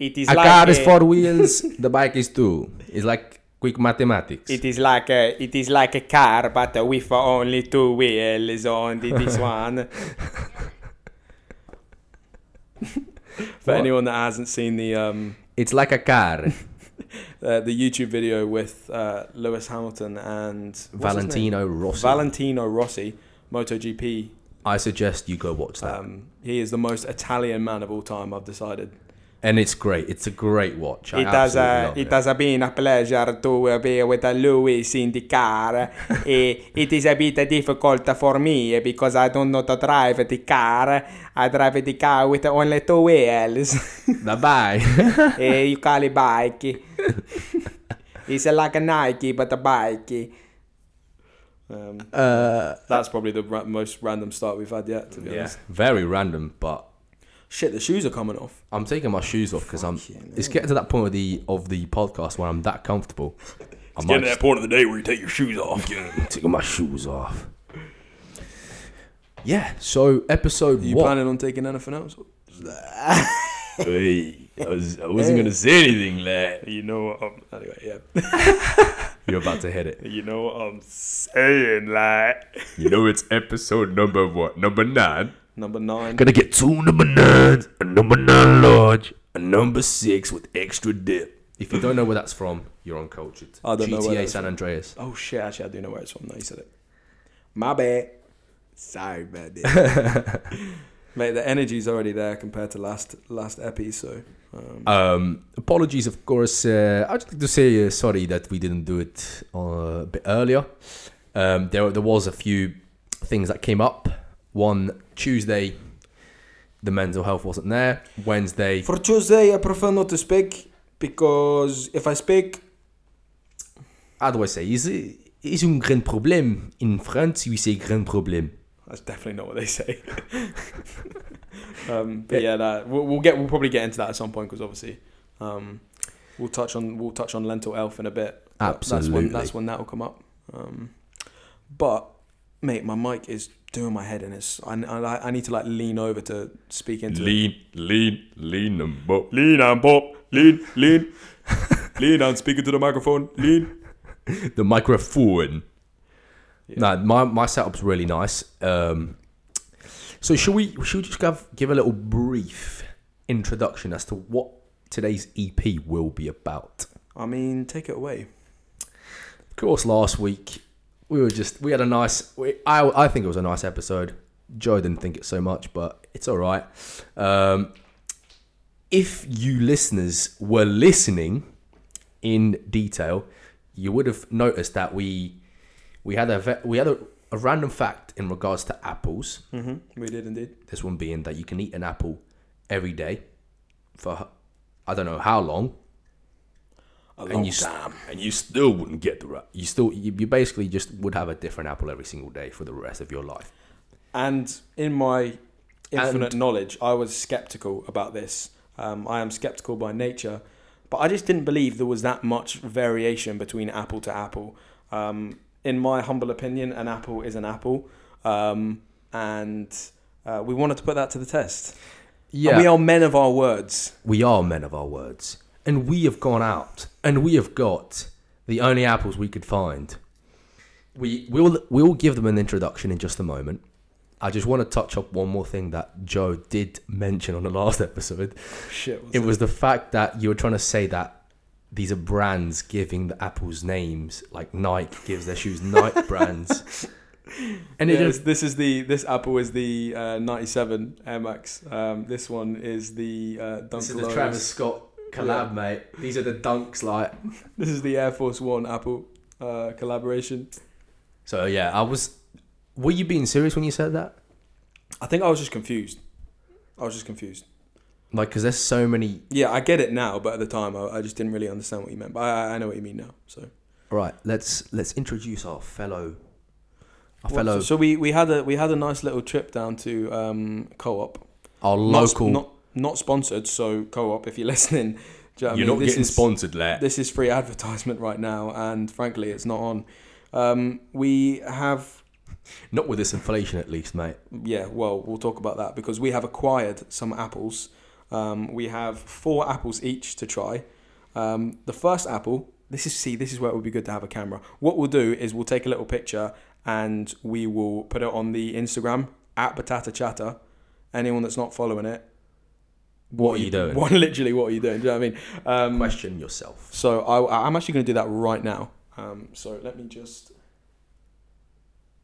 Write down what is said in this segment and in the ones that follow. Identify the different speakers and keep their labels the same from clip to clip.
Speaker 1: It is
Speaker 2: A
Speaker 1: like
Speaker 2: car is four wheels, the bike is two. It's like quick mathematics.
Speaker 1: It is like a, it is like a car, but with only two wheels on the, this one. For
Speaker 2: What?
Speaker 1: anyone that hasn't seen the um,
Speaker 2: It's like a car.
Speaker 1: uh, the YouTube video with uh, Lewis Hamilton and what's his name?
Speaker 2: Valentino Rossi.
Speaker 1: Valentino Rossi, MotoGP.
Speaker 2: I suggest you go watch that.
Speaker 1: Um, he is the most Italian man of all time. I've decided.
Speaker 2: And it's great. It's a great watch. I
Speaker 1: It has,
Speaker 2: absolutely
Speaker 1: uh,
Speaker 2: love
Speaker 1: it has been a pleasure to uh, be with uh, Lewis in the car. Eh, it is a bit difficult for me because I don't know to drive the car. I drive the car with only two wheels.
Speaker 2: Bye bye.
Speaker 1: Eh, you call it bike. it's like a Nike, but a bike. Um,
Speaker 2: uh,
Speaker 1: that's probably the ra- most random start we've had yet, to be
Speaker 2: yeah,
Speaker 1: honest.
Speaker 2: very random, but
Speaker 1: Shit, the shoes are coming off.
Speaker 2: I'm taking my shoes off because I'm.
Speaker 1: Fucking
Speaker 2: It's getting to that point of the of the podcast where I'm that comfortable. I might just
Speaker 1: point of the day where you take your shoes off.
Speaker 2: taking my shoes off. Yeah. So episode
Speaker 1: Are you
Speaker 2: what?
Speaker 1: planning on taking anything else?
Speaker 2: Hey, I, was, I wasn't gonna say anything, lad.
Speaker 1: You know what I'm. Anyway, yeah.
Speaker 2: You're about to hit it.
Speaker 1: You know what I'm saying, like.
Speaker 2: You know it's episode number what? Number nine.
Speaker 1: Number nine.
Speaker 2: Gonna get two number nines, a number nine large, a number six with extra dip. If you don't know where that's from, you're uncultured.
Speaker 1: I don't know
Speaker 2: GTA
Speaker 1: where that's
Speaker 2: San
Speaker 1: from.
Speaker 2: Andreas.
Speaker 1: Oh shit, actually, I do know where it's from. No, you said it. My bad. Sorry about that. Mate, the energy's already there compared to last last epi, so. Um,
Speaker 2: Um, apologies, of course. Uh, I'd like to say uh, sorry that we didn't do it uh, a bit earlier. Um, there, there was a few things that came up. One Tuesday, the mental health wasn't there. Wednesday,
Speaker 1: For Tuesday, I prefer not to speak because if I speak,
Speaker 2: how do I say? Is is un grand problem? in France? We say grand problem.
Speaker 1: that's definitely not what they say. um, but yeah, that, we'll, we'll get we'll probably get into that at some point because obviously, um, we'll touch on we'll touch on lentil health in a bit. But That's when
Speaker 2: Absolutely.
Speaker 1: that's when that will come up. Um, but mate, my mic is doing my head in. It's I, I, I need to like lean over to speak into it.
Speaker 2: Lean, lean, lean, and bop.
Speaker 1: Lean and pop. Lean, lean, lean and speak into the microphone. Lean.
Speaker 2: the microphone.
Speaker 1: Yeah.
Speaker 2: No, my my setup's really nice. Um, so should we should we just give give a little brief introduction as to what today's EP will be about?
Speaker 1: I mean, take it away.
Speaker 2: Of course, last week we were just we had a nice. We, I I think it was a nice episode. Joe didn't think it so much, but it's all right. Um, if you listeners were listening in detail, you would have noticed that we we had a we had a, a random fact in regards to apples.
Speaker 1: Mm-hmm. We did indeed.
Speaker 2: This one being that you can eat an apple every day for I don't know how long,
Speaker 1: A
Speaker 2: and you
Speaker 1: time.
Speaker 2: and you still wouldn't get the right. You still you, you basically just would have a different apple every single day for the rest of your life.
Speaker 1: And in my infinite
Speaker 2: And-
Speaker 1: knowledge, I was skeptical about this. Um, I am skeptical by nature, but I just didn't believe there was that much variation between apple to apple. Um, in my humble opinion, an apple is an apple, um, and uh, we wanted to put that to the test.
Speaker 2: Yeah,
Speaker 1: And we are men of our words.
Speaker 2: we are men of our words, and we have gone out and we have got the only apples we could find. We will we will give them an introduction in just a moment. I just want to touch up one more thing that Joe did mention on the last episode.
Speaker 1: Shit. what's
Speaker 2: It was the fact that you were trying to say that these are brands giving the apples names, like Nike gives their shoes Nike brands. And it
Speaker 1: Yeah,
Speaker 2: just,
Speaker 1: this is the this apple is the uh, 97 Air Max. Um, this one is the uh,
Speaker 2: this is the Travis Scott collab, mate. These are the dunks, like.
Speaker 1: This is the Air Force One Apple uh, collaboration.
Speaker 2: So yeah, I was. Were you being serious when you said that?
Speaker 1: I think I was just confused. I was just confused.
Speaker 2: Like, because there's so many.
Speaker 1: Yeah, I get it now, but at the time I, I just didn't really understand what you meant. But I, I know what you mean now. So,
Speaker 2: Right, let's let's introduce our fellow. Our
Speaker 1: Well,
Speaker 2: fellow,
Speaker 1: so, so we, we had a we had a nice little trip down to um, Co-op.
Speaker 2: our local.
Speaker 1: not not sponsored. So Co-op, if you're listening, you know what I
Speaker 2: you're
Speaker 1: mean?
Speaker 2: not
Speaker 1: This
Speaker 2: getting
Speaker 1: is-
Speaker 2: sponsored, lad.
Speaker 1: This is free advertisement right now, and frankly, it's not on. Um, we have
Speaker 2: Not with this inflation, at least, mate.
Speaker 1: yeah. Well, we'll talk about that because we have acquired some apples Um, we have four apples each to try. Um, the first apple, this is see, this is where it would be good to have a camera. What we'll do is we'll take a little picture and we will put it on the Instagram at Batata Chatter. Anyone that's not following it,
Speaker 2: What are you doing?
Speaker 1: What literally, what are you doing? Do you know what I mean? Um,
Speaker 2: Question yourself.
Speaker 1: so I, I'm actually going to do that right now. Um, so let me just.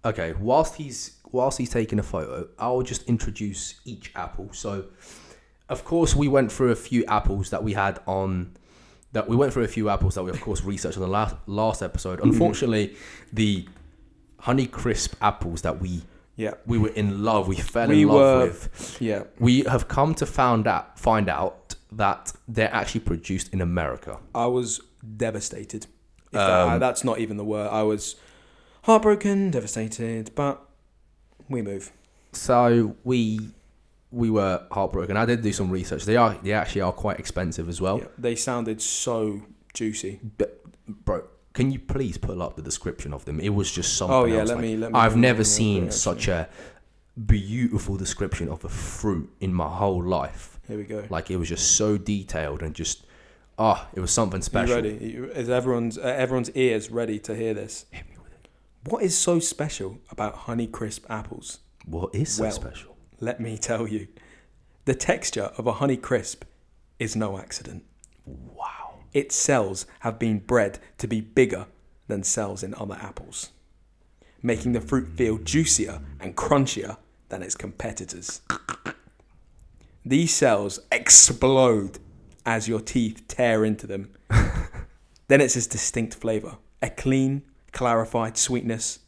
Speaker 2: Okay, whilst he's whilst he's taking a photo, I'll just introduce each apple. So, of course, we went through a few apples that we had on that we went through a few apples that we of course researched on the last last episode. Unfortunately, the Honey Crisp apples that we
Speaker 1: Yeah,
Speaker 2: we were in love, we fell
Speaker 1: We
Speaker 2: in love
Speaker 1: were-
Speaker 2: with.
Speaker 1: yeah.
Speaker 2: We have come to found out find out that they're actually produced in America.
Speaker 1: I was devastated. If that-
Speaker 2: Um,
Speaker 1: that's not even the word. I was heartbroken, devastated, but we move.
Speaker 2: So we we were heartbroken. I did do some research. They are they actually are quite expensive as well.
Speaker 1: Yeah, they sounded so juicy.
Speaker 2: But, bro, can you please pull up the description of them? It was just something.
Speaker 1: Oh yeah, let
Speaker 2: like,
Speaker 1: me let me.
Speaker 2: I've never seen such a beautiful description of a fruit in my whole life.
Speaker 1: Here we go.
Speaker 2: Like it was just so detailed and just ah, it was something special.
Speaker 1: ready? Are you- Is everyone's uh, everyone's ears ready to hear this?
Speaker 2: Hit me with it.
Speaker 1: What is so special about Honey Crisp apples?
Speaker 2: What is so
Speaker 1: Well.
Speaker 2: special?
Speaker 1: Let me tell you. The texture of a Honey Crisp is no accident.
Speaker 2: Wow.
Speaker 1: Its cells have been bred to be bigger than cells in other apples, making the fruit feel juicier and crunchier than its competitors. These cells explode as your teeth tear into them. then it's this distinct flavour, a clean, clarified sweetness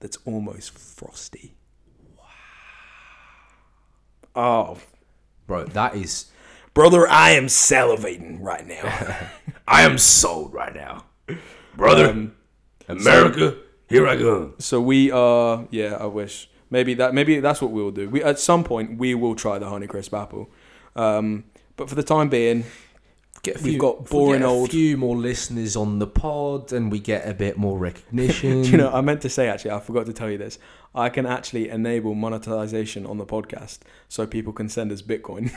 Speaker 1: that's almost frosty. Wow. Oh,
Speaker 2: Bro, that is
Speaker 1: brother, I am salivating right now.
Speaker 2: I am sold right now. Brother,
Speaker 1: Um,
Speaker 2: America, here I go.
Speaker 1: So we are, yeah. I wish maybe that maybe that's what we'll do. We at some point we will try the Honeycrisp apple, um, but for the time being,
Speaker 2: Get a
Speaker 1: We've got
Speaker 2: if we
Speaker 1: boring
Speaker 2: get a
Speaker 1: old-
Speaker 2: few more listeners on the pod, and we get a bit more recognition.
Speaker 1: do you know, I meant to say actually, I forgot to tell you this. I can actually enable monetization on the podcast, so people can send us Bitcoin.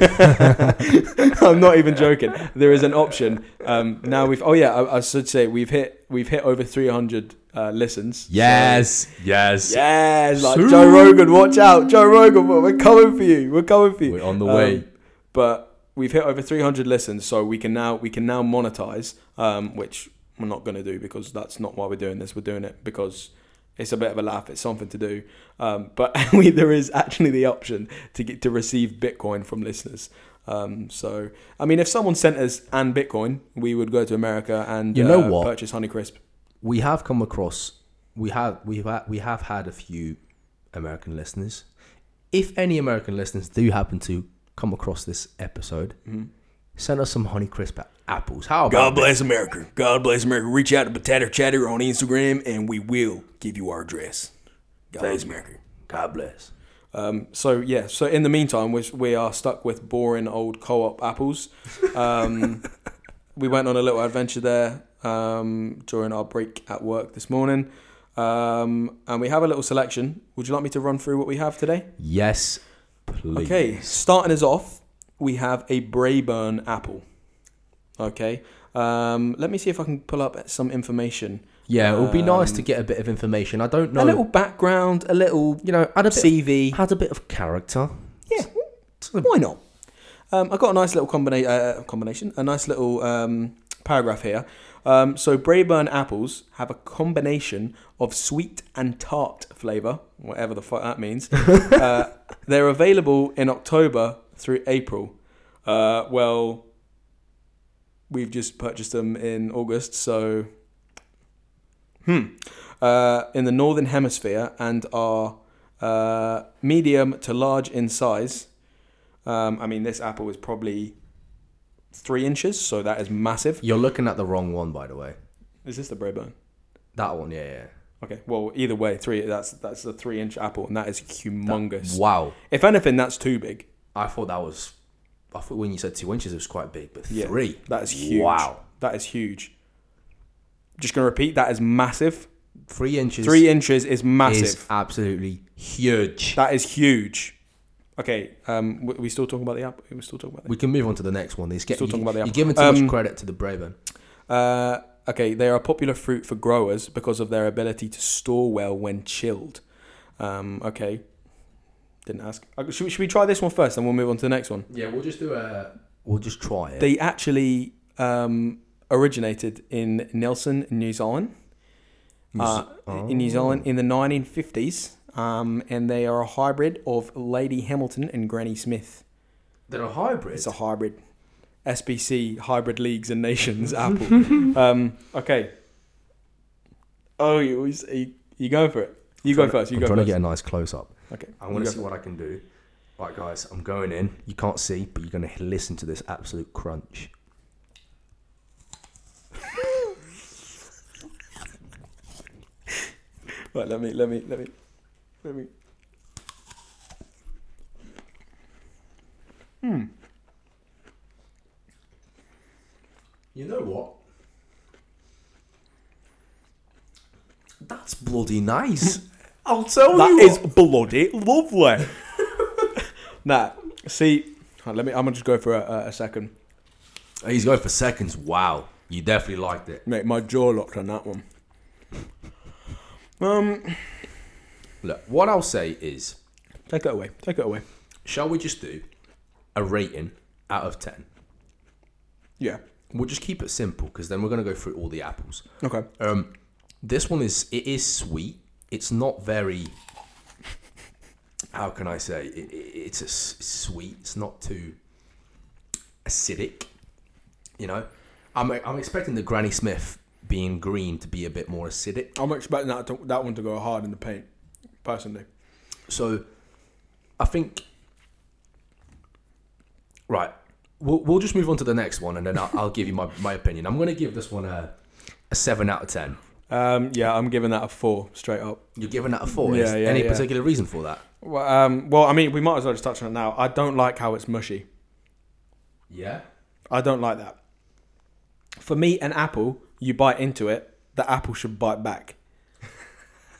Speaker 1: I'm not even joking. There is an option um, now. We've oh yeah, I, I should say we've hit we've hit over 300 uh, listens. So-
Speaker 2: yes, yes,
Speaker 1: Yes, like
Speaker 2: Sue.
Speaker 1: Joe Rogan, watch out, Joe Rogan, we're coming for you, we're coming for you.
Speaker 2: We're on the
Speaker 1: Um,
Speaker 2: way.
Speaker 1: But we've hit over 300 listens, so we can now we can now monetize, um, which we're not going to do because that's not why we're doing this. We're doing it because it's a bit of a laugh. It's something to do. Um, but we, there is actually the option to get to receive Bitcoin from listeners. Um, so I mean, if someone sent us and Bitcoin, we would go to America and
Speaker 2: You know
Speaker 1: uh,
Speaker 2: what?
Speaker 1: purchase Honeycrisp.
Speaker 2: we have come across we have we have we have had a few American listeners. If any American listeners do happen to come across this episode,
Speaker 1: Mhm.
Speaker 2: send us some Honeycrisp apples. How about
Speaker 1: God
Speaker 2: that?
Speaker 1: bless America. God bless America. Reach out to Potato Chatter on Instagram and we will give you our address. God bless America.
Speaker 2: God bless.
Speaker 1: Um, so yeah, so in the meantime, we we are stuck with boring old co-op apples. Um, we went on a little adventure there um, during our break at work this morning, um, and we have a little selection. Would you like me to run through what we have today?
Speaker 2: Yes, please.
Speaker 1: Okay, starting us off, we have a Braeburn apple. Okay, um, let me see if I can pull up some information.
Speaker 2: Yeah, it would be nice
Speaker 1: Um,
Speaker 2: to get a bit of information. I don't know.
Speaker 1: A little background, a little
Speaker 2: you know, add a bit,
Speaker 1: CV.
Speaker 2: add a bit of character.
Speaker 1: Yeah, why not? Um, I got a nice little combina- uh, combination, a nice little um, paragraph here. Um, so Braeburn apples have a combination of sweet and tart flavour, whatever the fuck that means. uh, they're available in October through April. Uh, well, we've just purchased them in August, so hmm. Uh, in the northern hemisphere and are uh, medium to large in size. Um, I mean, this apple is probably three inches, so that is massive.
Speaker 2: You're looking at the wrong one, by the way.
Speaker 1: Is this the Braeburn?
Speaker 2: That one, yeah, yeah.
Speaker 1: Okay. Well, either way, three. That's that's a three-inch apple, and that is humongous.
Speaker 2: Wow.
Speaker 1: If anything, that's too big.
Speaker 2: I thought that was. I thought when you said two inches, it was quite big, but
Speaker 1: Yeah,
Speaker 2: three.
Speaker 1: That is huge.
Speaker 2: Wow.
Speaker 1: That is huge. Just gonna repeat. That is massive.
Speaker 2: Three inches.
Speaker 1: Three inches is massive.
Speaker 2: is absolutely huge.
Speaker 1: That is huge. Okay, um, we, we still talking about the apple. We still talking about the
Speaker 2: We can move on to the next one. He's get,
Speaker 1: Still
Speaker 2: you,
Speaker 1: talking about the
Speaker 2: app.
Speaker 1: you're
Speaker 2: giving too
Speaker 1: Um,
Speaker 2: much credit to the Braven.
Speaker 1: Uh, okay, they are a popular fruit for growers because of their ability to store well when chilled. Um, okay, didn't ask. Uh, Should we, should we try this one first, and we'll move on to the next one?
Speaker 2: Yeah, we'll just do a. We'll just try it.
Speaker 1: They actually um, originated in Nelson, New Zealand. Uh, In New Zealand in the 1950s, um, and they are a hybrid of Lady Hamilton and Granny Smith.
Speaker 2: They're a hybrid.
Speaker 1: It's a hybrid. SBC Hybrid Leagues and Nations Apple. um, okay. Oh, you, you, you going for it? You go
Speaker 2: Trying to-
Speaker 1: first. You
Speaker 2: I'm
Speaker 1: go
Speaker 2: trying
Speaker 1: first.
Speaker 2: to get a nice close up.
Speaker 1: okay.
Speaker 2: I'm
Speaker 1: you
Speaker 2: going
Speaker 1: go
Speaker 2: to see what I can do. Right, guys, I'm going in. You can't see, but you're going to listen to this absolute crunch.
Speaker 1: Right, let me, let me, let me, let. Hmm.
Speaker 2: You know what? That's bloody nice. I'll tell
Speaker 1: That
Speaker 2: you.
Speaker 1: is
Speaker 2: what.
Speaker 1: bloody lovely. nah, see, let me. I'm gonna just go for a, a, a second.
Speaker 2: He's going for seconds. Wow, you definitely liked it.
Speaker 1: Mate, my jaw locked on that one. Um,
Speaker 2: Look, what I'll say is,
Speaker 1: take it away. Take it away.
Speaker 2: shall we just do a rating out of ten?
Speaker 1: Yeah.
Speaker 2: We'll just keep it simple because then we're going to go through all the apples.
Speaker 1: Okay.
Speaker 2: Um, this one is it is sweet. It's not very. How can I say? It, it, it's a s- sweet. It's not too acidic. You know, I'm I'm expecting the Granny Smith being green to be a bit more acidic.
Speaker 1: I'm expecting that to, that one to go hard in the paint, personally.
Speaker 2: So, I think. Right, we'll we'll just move on to the next one, and then I'll, I'll give you my, my opinion. I'm going to give this one a a seven out of ten.
Speaker 1: Um, yeah, I'm giving that a four straight up.
Speaker 2: You're giving that a four.
Speaker 1: Yeah,
Speaker 2: Is
Speaker 1: yeah,
Speaker 2: Any
Speaker 1: yeah.
Speaker 2: particular reason for that?
Speaker 1: Well, um, well, I mean, we might as well just touch on it now. I don't like how it's mushy.
Speaker 2: Yeah.
Speaker 1: I don't like that. For me, an apple, you bite into it, the apple should bite back.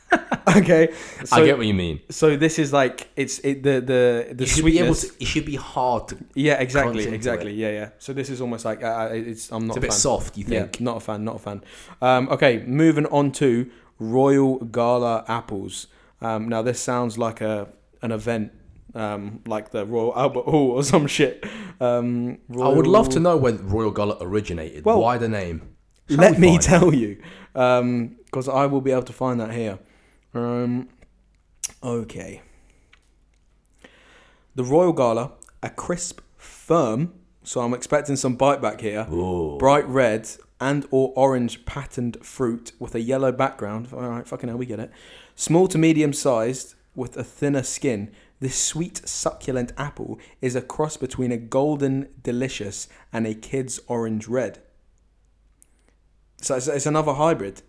Speaker 1: okay, so,
Speaker 2: I get what you mean.
Speaker 1: so this is like it's it the the the
Speaker 2: you should be able
Speaker 1: sweetness.
Speaker 2: to. It should be hard to.
Speaker 1: yeah, exactly, exactly. Yeah, yeah. So this is almost like uh, it's I'm not
Speaker 2: It's a
Speaker 1: a
Speaker 2: bit
Speaker 1: fan.
Speaker 2: soft. You
Speaker 1: Yeah,
Speaker 2: think?
Speaker 1: not a fan, not a fan. Um, okay, moving on to Royal Gala apples. Um, now this sounds like a an event, um, like the Royal Albert Hall or some shit. Um,
Speaker 2: I would love to know when Royal Gala originated.
Speaker 1: Well,
Speaker 2: Why the name? Shall
Speaker 1: Let me tell you, because I will be able to find that here. Um, okay. The Royal Gala, a crisp, firm. So I'm expecting some bite back here.
Speaker 2: Ooh.
Speaker 1: bright red and or orange patterned fruit with a yellow background. All right, fucking hell, we get it. Small to medium sized with a thinner skin. This sweet succulent apple is a cross between a golden delicious and a Kidd's Orange Red. So it's, it's another hybrid.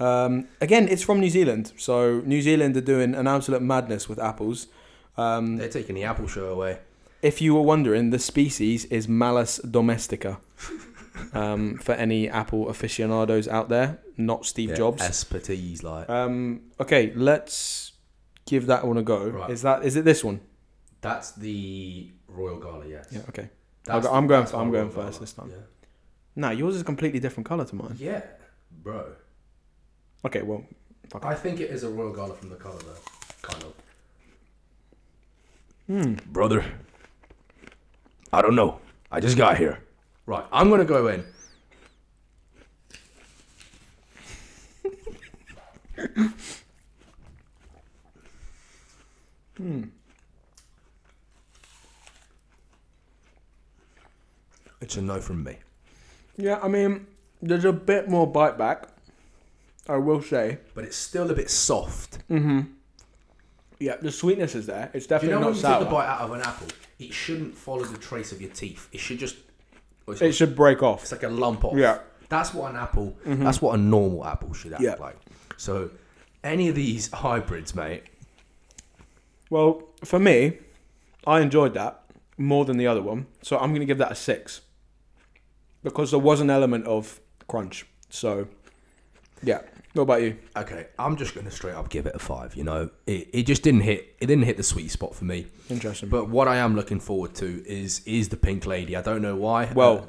Speaker 1: Um, again, it's from New Zealand, so New Zealand are doing an absolute madness with apples. Um,
Speaker 2: They're taking the apple show away.
Speaker 1: if you were wondering, the species is Malus domestica. um, for any Apple aficionados out there, not Steve
Speaker 2: Yeah,
Speaker 1: Jobs.
Speaker 2: Expertise, like
Speaker 1: Um, okay, let's give that one a go.
Speaker 2: Right.
Speaker 1: Is that is it this one?
Speaker 2: that's the Royal Gala. Yes.
Speaker 1: Yeah. Okay.
Speaker 2: That's
Speaker 1: I'm going
Speaker 2: that's
Speaker 1: for- I'm going first this time.
Speaker 2: Yeah.
Speaker 1: No, yours is a completely different color to mine.
Speaker 2: Yeah, bro.
Speaker 1: Okay, well, fuck it.
Speaker 2: I think it is a Royal Gala from the colour, though. Kind of.
Speaker 1: Hmm.
Speaker 2: Brother, I don't know. I just got here. Right, I'm gonna go in.
Speaker 1: Hmm.
Speaker 2: It's a no from me.
Speaker 1: Yeah, I mean, there's a bit more bite back. I will say.
Speaker 2: But it's still a bit soft.
Speaker 1: Mm-hmm. Yeah, the sweetness is there. It's
Speaker 2: Do you
Speaker 1: definitely
Speaker 2: know when you
Speaker 1: sour.
Speaker 2: take a bite out of an apple, it shouldn't follow the trace of your teeth. It should just. well, It's,
Speaker 1: It should break off.
Speaker 2: it's like a lump off.
Speaker 1: Yeah.
Speaker 2: That's what an apple.
Speaker 1: Mhm.
Speaker 2: That's what a normal apple should act
Speaker 1: Yeah.
Speaker 2: like. So, any of these hybrids, mate.
Speaker 1: Well, for me, I enjoyed that more than the other one, so I'm going to give that a six because there was an element of crunch. So Yeah. What about you?
Speaker 2: Okay, I'm just gonna straight up give it a five. You know, it, it just didn't hit. It didn't hit the sweet spot for me.
Speaker 1: Interesting.
Speaker 2: But what I am looking forward to is is the Pink Lady. I don't know why.
Speaker 1: well,
Speaker 2: Uh,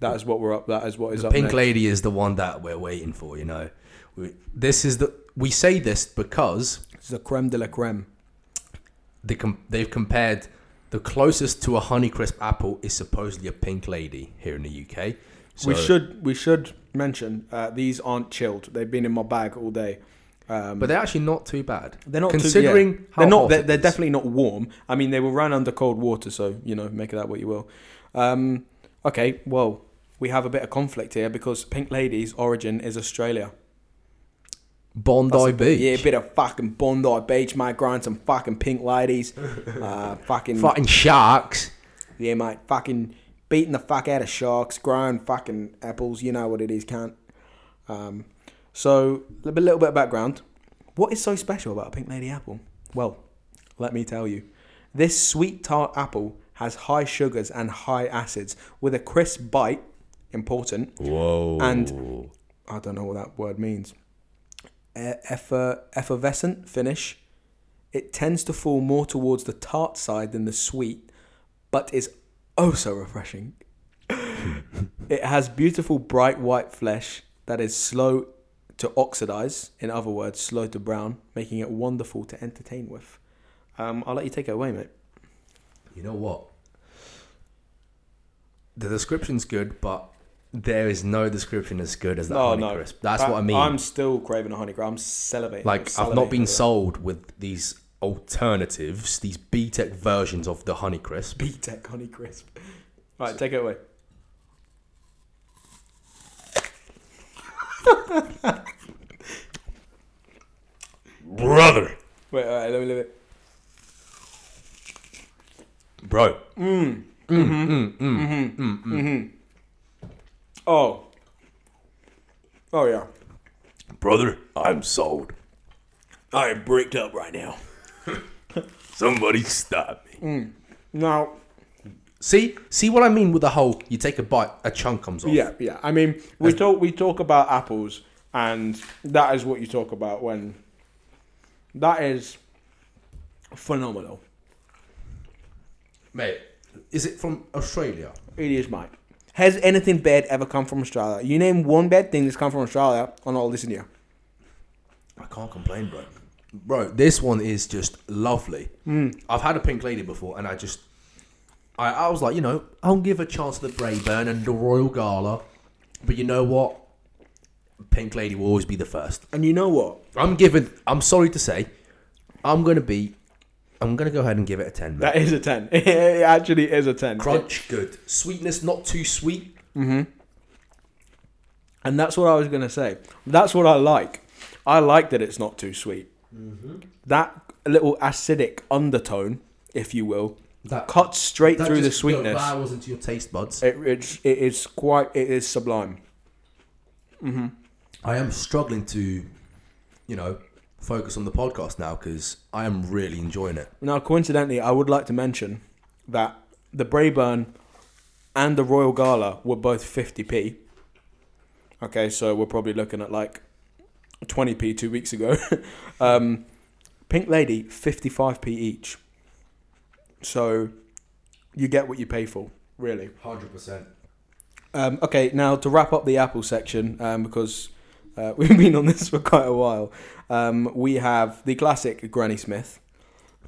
Speaker 1: that is what we're up. That is what is
Speaker 2: the
Speaker 1: up
Speaker 2: Pink
Speaker 1: next.
Speaker 2: Lady is the one that we're waiting for. You know, we, this is the we say this because
Speaker 1: It's the creme de la creme.
Speaker 2: the com- they've compared the closest to a Honeycrisp apple is supposedly a Pink Lady here in the UK.
Speaker 1: We should we should mention uh, these aren't chilled. They've been in my bag all day. Um,
Speaker 2: but they're actually not too bad.
Speaker 1: they're not
Speaker 2: considering
Speaker 1: Too, yeah.
Speaker 2: how
Speaker 1: they're not. They're, they're definitely not warm. I mean, they were run under cold water, so you know, make of that what you will. Um, okay, well, we have a bit of conflict here because Pink Lady's origin is Australia.
Speaker 2: Bondi
Speaker 1: That's
Speaker 2: Beach.
Speaker 1: Yeah, a bit of fucking Bondi Beach, mate. Grind some fucking pink ladies. uh, fucking
Speaker 2: Fucking sharks.
Speaker 1: yeah, mate. Fucking beating the fuck out of sharks, growing fucking apples. You know what it is, can't. Um, so a little bit of background. What is so special about a pink lady apple? Well, let me tell you. This sweet tart apple has high sugars and high acids with a crisp bite. Important.
Speaker 2: Whoa.
Speaker 1: And- I don't know what that word means. Effer- effervescent finish. It tends to fall more towards the tart side than the sweet, but is oh so refreshing. it has beautiful bright white flesh that is slow to oxidize, in other words, slow to brown, making it wonderful to entertain with. Um, I'll let you take it away, mate.
Speaker 2: You know what? The description's good, but there is no description as good as that
Speaker 1: Oh,
Speaker 2: honey
Speaker 1: no.
Speaker 2: crisp. That's what I mean.
Speaker 1: I'm still craving a honey crisp. I'm salivating.
Speaker 2: like I've not been sold with these alternatives, these BTEC versions of the honey crisp.
Speaker 1: BTEC honey crisp. Right, take it away.
Speaker 2: Brother,
Speaker 1: Wait, all right, let me leave it.
Speaker 2: bro.
Speaker 1: Mm.
Speaker 2: Mm, mm, mm.
Speaker 1: Mm-hmm. Oh. Oh yeah.
Speaker 2: Brother, I'm sold.
Speaker 1: I am bricked up right now.
Speaker 2: Somebody stop me. Mm.
Speaker 1: Now,
Speaker 2: See, see what I mean with the whole. You take a bite, a chunk comes off.
Speaker 1: yeah, yeah. I mean, we talk we talk about apples, and that is what you talk about when. That is phenomenal.
Speaker 2: mate. Is it from Australia?
Speaker 1: It is, mate. Has anything bad ever come from Australia? You name one bad thing that's come from Australia, and I'll listen to you.
Speaker 2: I can't complain, bro. Bro, this one is just lovely. Mm. I've had a pink lady before, and I just, I, I was like, you know, I'll give a chance to the Braeburn and the Royal Gala, but you know what? Pink lady will always be the first.
Speaker 1: And you know what?
Speaker 2: I'm giving. I'm sorry to say, I'm gonna be. I'm gonna go ahead and give it a ten. Mate.
Speaker 1: That is a ten. it actually is a ten.
Speaker 2: Crunch, good. Sweetness, not too sweet. Mm-hmm.
Speaker 1: And that's what I was going to say. That's what I like. I like that it's not too sweet. That little acidic undertone, if you will,
Speaker 2: That
Speaker 1: cuts straight
Speaker 2: that
Speaker 1: through the sweetness.
Speaker 2: devours into your taste buds.
Speaker 1: It, it's, it is quite, it is sublime. Mm-hmm.
Speaker 2: I am struggling to, you know, focus on the podcast now because I am really enjoying it.
Speaker 1: Now, coincidentally, I would like to mention that the Braeburn and the Royal Gala were both 50p. Okay, so we're probably looking at like 20p two weeks ago. um, Pink Lady, 55p each. So you get what you pay for, really.
Speaker 2: Hundred percent.
Speaker 1: Um, okay, now to wrap up the Apple section, um, because uh, we've been on this for quite a while, um, we have the classic Granny Smith.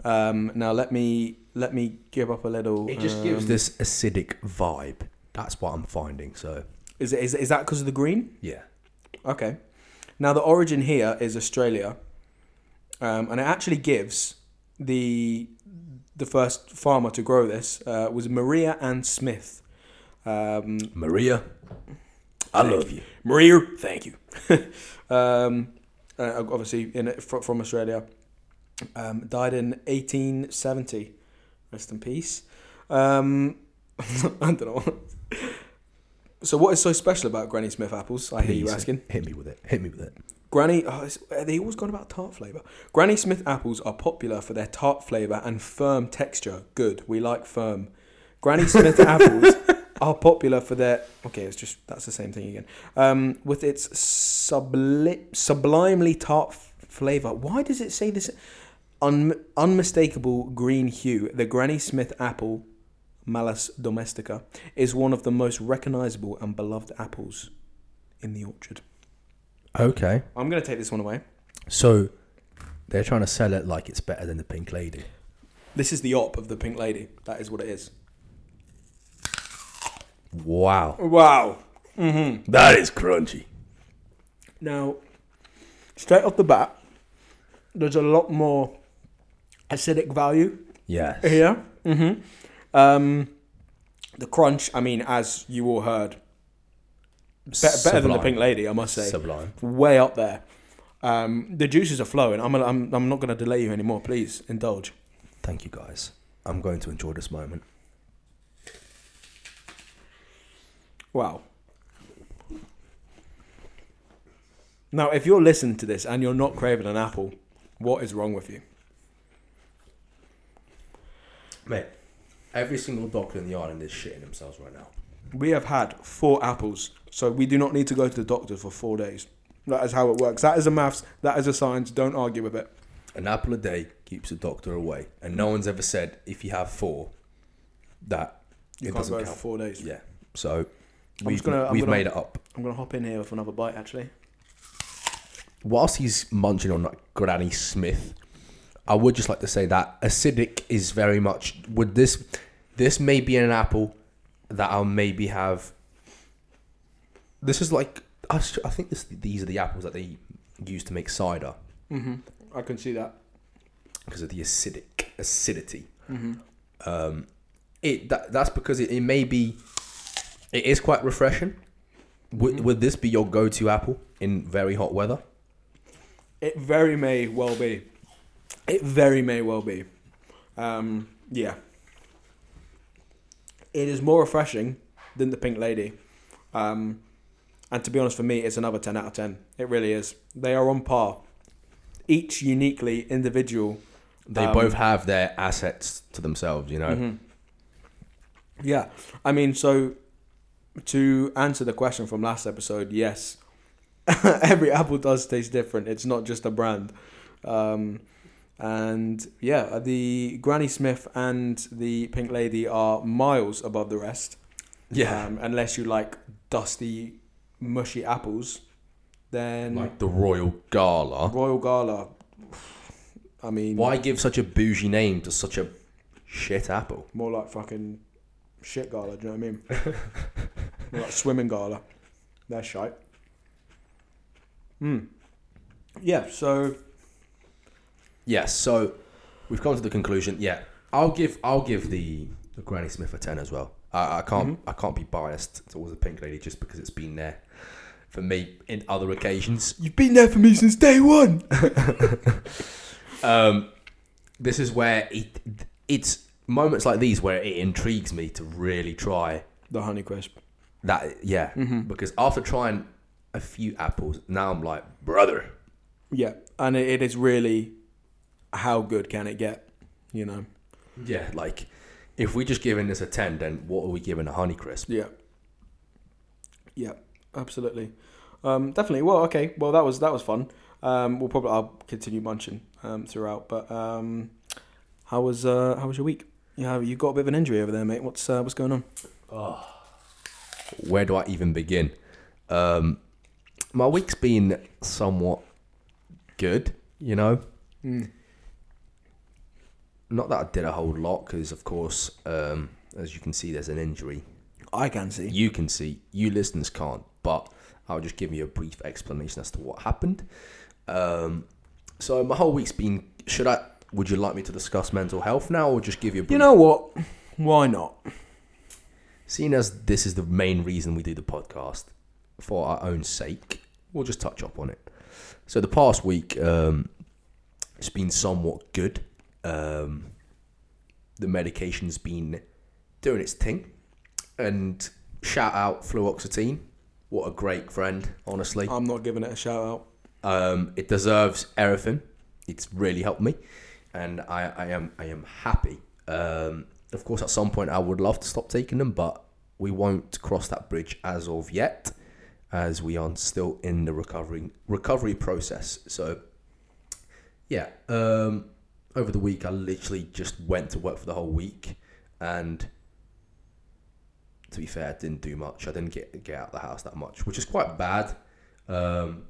Speaker 1: Um, now let me let me give up a little.
Speaker 2: It just gives
Speaker 1: um,
Speaker 2: this acidic vibe. That's what I'm finding. So
Speaker 1: Is it is, is that because of the green?
Speaker 2: yeah,
Speaker 1: Okay. Now the origin here is Australia, um, and it actually gives the the first farmer to grow this uh, was Maria Ann Smith. Um,
Speaker 2: Maria, I love you.
Speaker 1: Maria, thank you. um, uh, obviously, in from Australia, um, died in 1870. Rest in peace. Um, I don't know. So, what is so special about Granny Smith apples? I hear you
Speaker 2: Please,
Speaker 1: asking.
Speaker 2: Hit me with it. Hit me with it.
Speaker 1: Granny, oh, it's- they always gone about tart flavour. Granny Smith apples are popular for their tart flavour and firm texture. Good, we like firm. Granny Smith apples are popular for their okay. It's just that's the same thing again. Um, with its subli- sublimely tart f- flavor. Why does it say this? Un- unmistakable green hue. The Granny Smith apple, Malus domestica, is one of the most recognizable and beloved apples in the orchard.
Speaker 2: Okay.
Speaker 1: I'm gonna take this one away.
Speaker 2: So they're trying to sell it like it's better than the Pink Lady.
Speaker 1: This is the op of the Pink Lady. That is what it is.
Speaker 2: Wow.
Speaker 1: Wow. Mm-hmm.
Speaker 2: That is crunchy.
Speaker 1: Now, straight off the bat, there's a lot more acidic value
Speaker 2: Yes.
Speaker 1: here. Mm-hmm. Um, the crunch, I mean, as you all heard, be- better than the Pink Lady, I must say.
Speaker 2: Sublime.
Speaker 1: Way up there. Um, the juices are flowing. I'm, I'm, I'm not going to delay you anymore. Please indulge.
Speaker 2: Thank you guys. I'm going to enjoy this moment.
Speaker 1: Wow. Now, if you're listening to this and you're not craving an apple, what is wrong with you?
Speaker 2: Mate, every single doctor in the island is shitting themselves right now.
Speaker 1: We have had four apples, so we do not need to go to the doctor for four days. That is how it works. That is a maths. That is a science. Don't argue with it.
Speaker 2: An apple a day keeps the doctor away. And no one's ever said if you have four that
Speaker 1: You
Speaker 2: it
Speaker 1: can't
Speaker 2: doesn't
Speaker 1: go
Speaker 2: count.
Speaker 1: for four days.
Speaker 2: Yeah. So we've,
Speaker 1: gonna- I'm
Speaker 2: we've
Speaker 1: gonna-
Speaker 2: made it up.
Speaker 1: I'm gonna hop in here with another bite. Actually,
Speaker 2: Whilst he's munching on like Granny Smith, I would just like to say that acidic is very much would this this may be an apple that I'll maybe have. This is like I think this these are the apples that they use to make cider
Speaker 1: mm-hmm. I can see that.
Speaker 2: because of the acidic acidity.
Speaker 1: Mm-hmm.
Speaker 2: Um, it that, that's because it, it may be it is quite refreshing. Would,
Speaker 1: Mhm.
Speaker 2: would this be your go-to apple in very hot weather?
Speaker 1: It very may well be. It very may well be. Um, yeah. It is more refreshing than the Pink Lady. Um, and to be honest, for me, it's another 10 out of 10. It really is. They are on par. Each uniquely individual.
Speaker 2: They
Speaker 1: Um,
Speaker 2: both have their assets to themselves, you know.
Speaker 1: Mhm. Yeah. I mean, so to answer the question from last episode, yes. Every apple does taste different. It's not just a brand. Um, and yeah, the Granny Smith and the Pink Lady are miles above the rest. Um, unless you like dusty, mushy apples, then
Speaker 2: like the Royal Gala.
Speaker 1: Royal Gala. I mean,
Speaker 2: Why give such a bougie name to such a shit apple?
Speaker 1: More like fucking shit gala, do you know what I mean? More like swimming gala. They're shite. Hmm. Yeah, so
Speaker 2: Yes, so we've come to the conclusion. Yeah, I'll give I'll give the, the Granny Smith a ten as well. I, I can't I can't be biased towards the Pink Lady just because it's been there for me in other occasions.
Speaker 1: you've been there for me since day one.
Speaker 2: Um, this is where it it's moments like these where it intrigues me to really try
Speaker 1: The Honeycrisp.
Speaker 2: that. Yeah,
Speaker 1: Mm-hmm.
Speaker 2: because after trying a few apples, now I'm like, brother,
Speaker 1: Yeah, and it, it is really how good can it get? You know.
Speaker 2: yeah, like if we're just giving this a ten, then what are we giving a Honeycrisp?
Speaker 1: Yeah. Yeah, absolutely. Um, definitely. Well, okay. Well, that was that was fun. Um, we'll probably I'll continue munching um, throughout. But um, how was uh, how was your week? Yeah, you got a bit of an injury over there, mate. What's uh, what's going on?
Speaker 2: where do I even begin? Um, my week's been somewhat good, you know.
Speaker 1: Mm.
Speaker 2: Not that I did a whole lot, because of course, um, as you can see, there's an injury.
Speaker 1: I can see.
Speaker 2: You can see, you listeners can't, but I'll just give you a brief explanation as to what happened. Um, so my whole week's been. Should I? Would you like me to discuss mental health now, or just give you a brief
Speaker 1: You know what? Why not?
Speaker 2: Seeing as this is the main reason we do the podcast for our own sake, we'll just touch up on it. So the past week, um, it's been somewhat good. Um, the medication's been doing its thing, and shout out fluoxetine. What a great friend, honestly.
Speaker 1: I'm not giving it a shout out.
Speaker 2: Um, it deserves everything. It's really helped me, and I, I am I am happy. Um, of course, at some point, I would love to stop taking them, but we won't cross that bridge as of yet, as we are still in the recovery recovery process. So, yeah, um, over the week I literally just went to work for the whole week, and to be fair, I didn't do much. I didn't get get out of the house that much, which is quite bad. Um,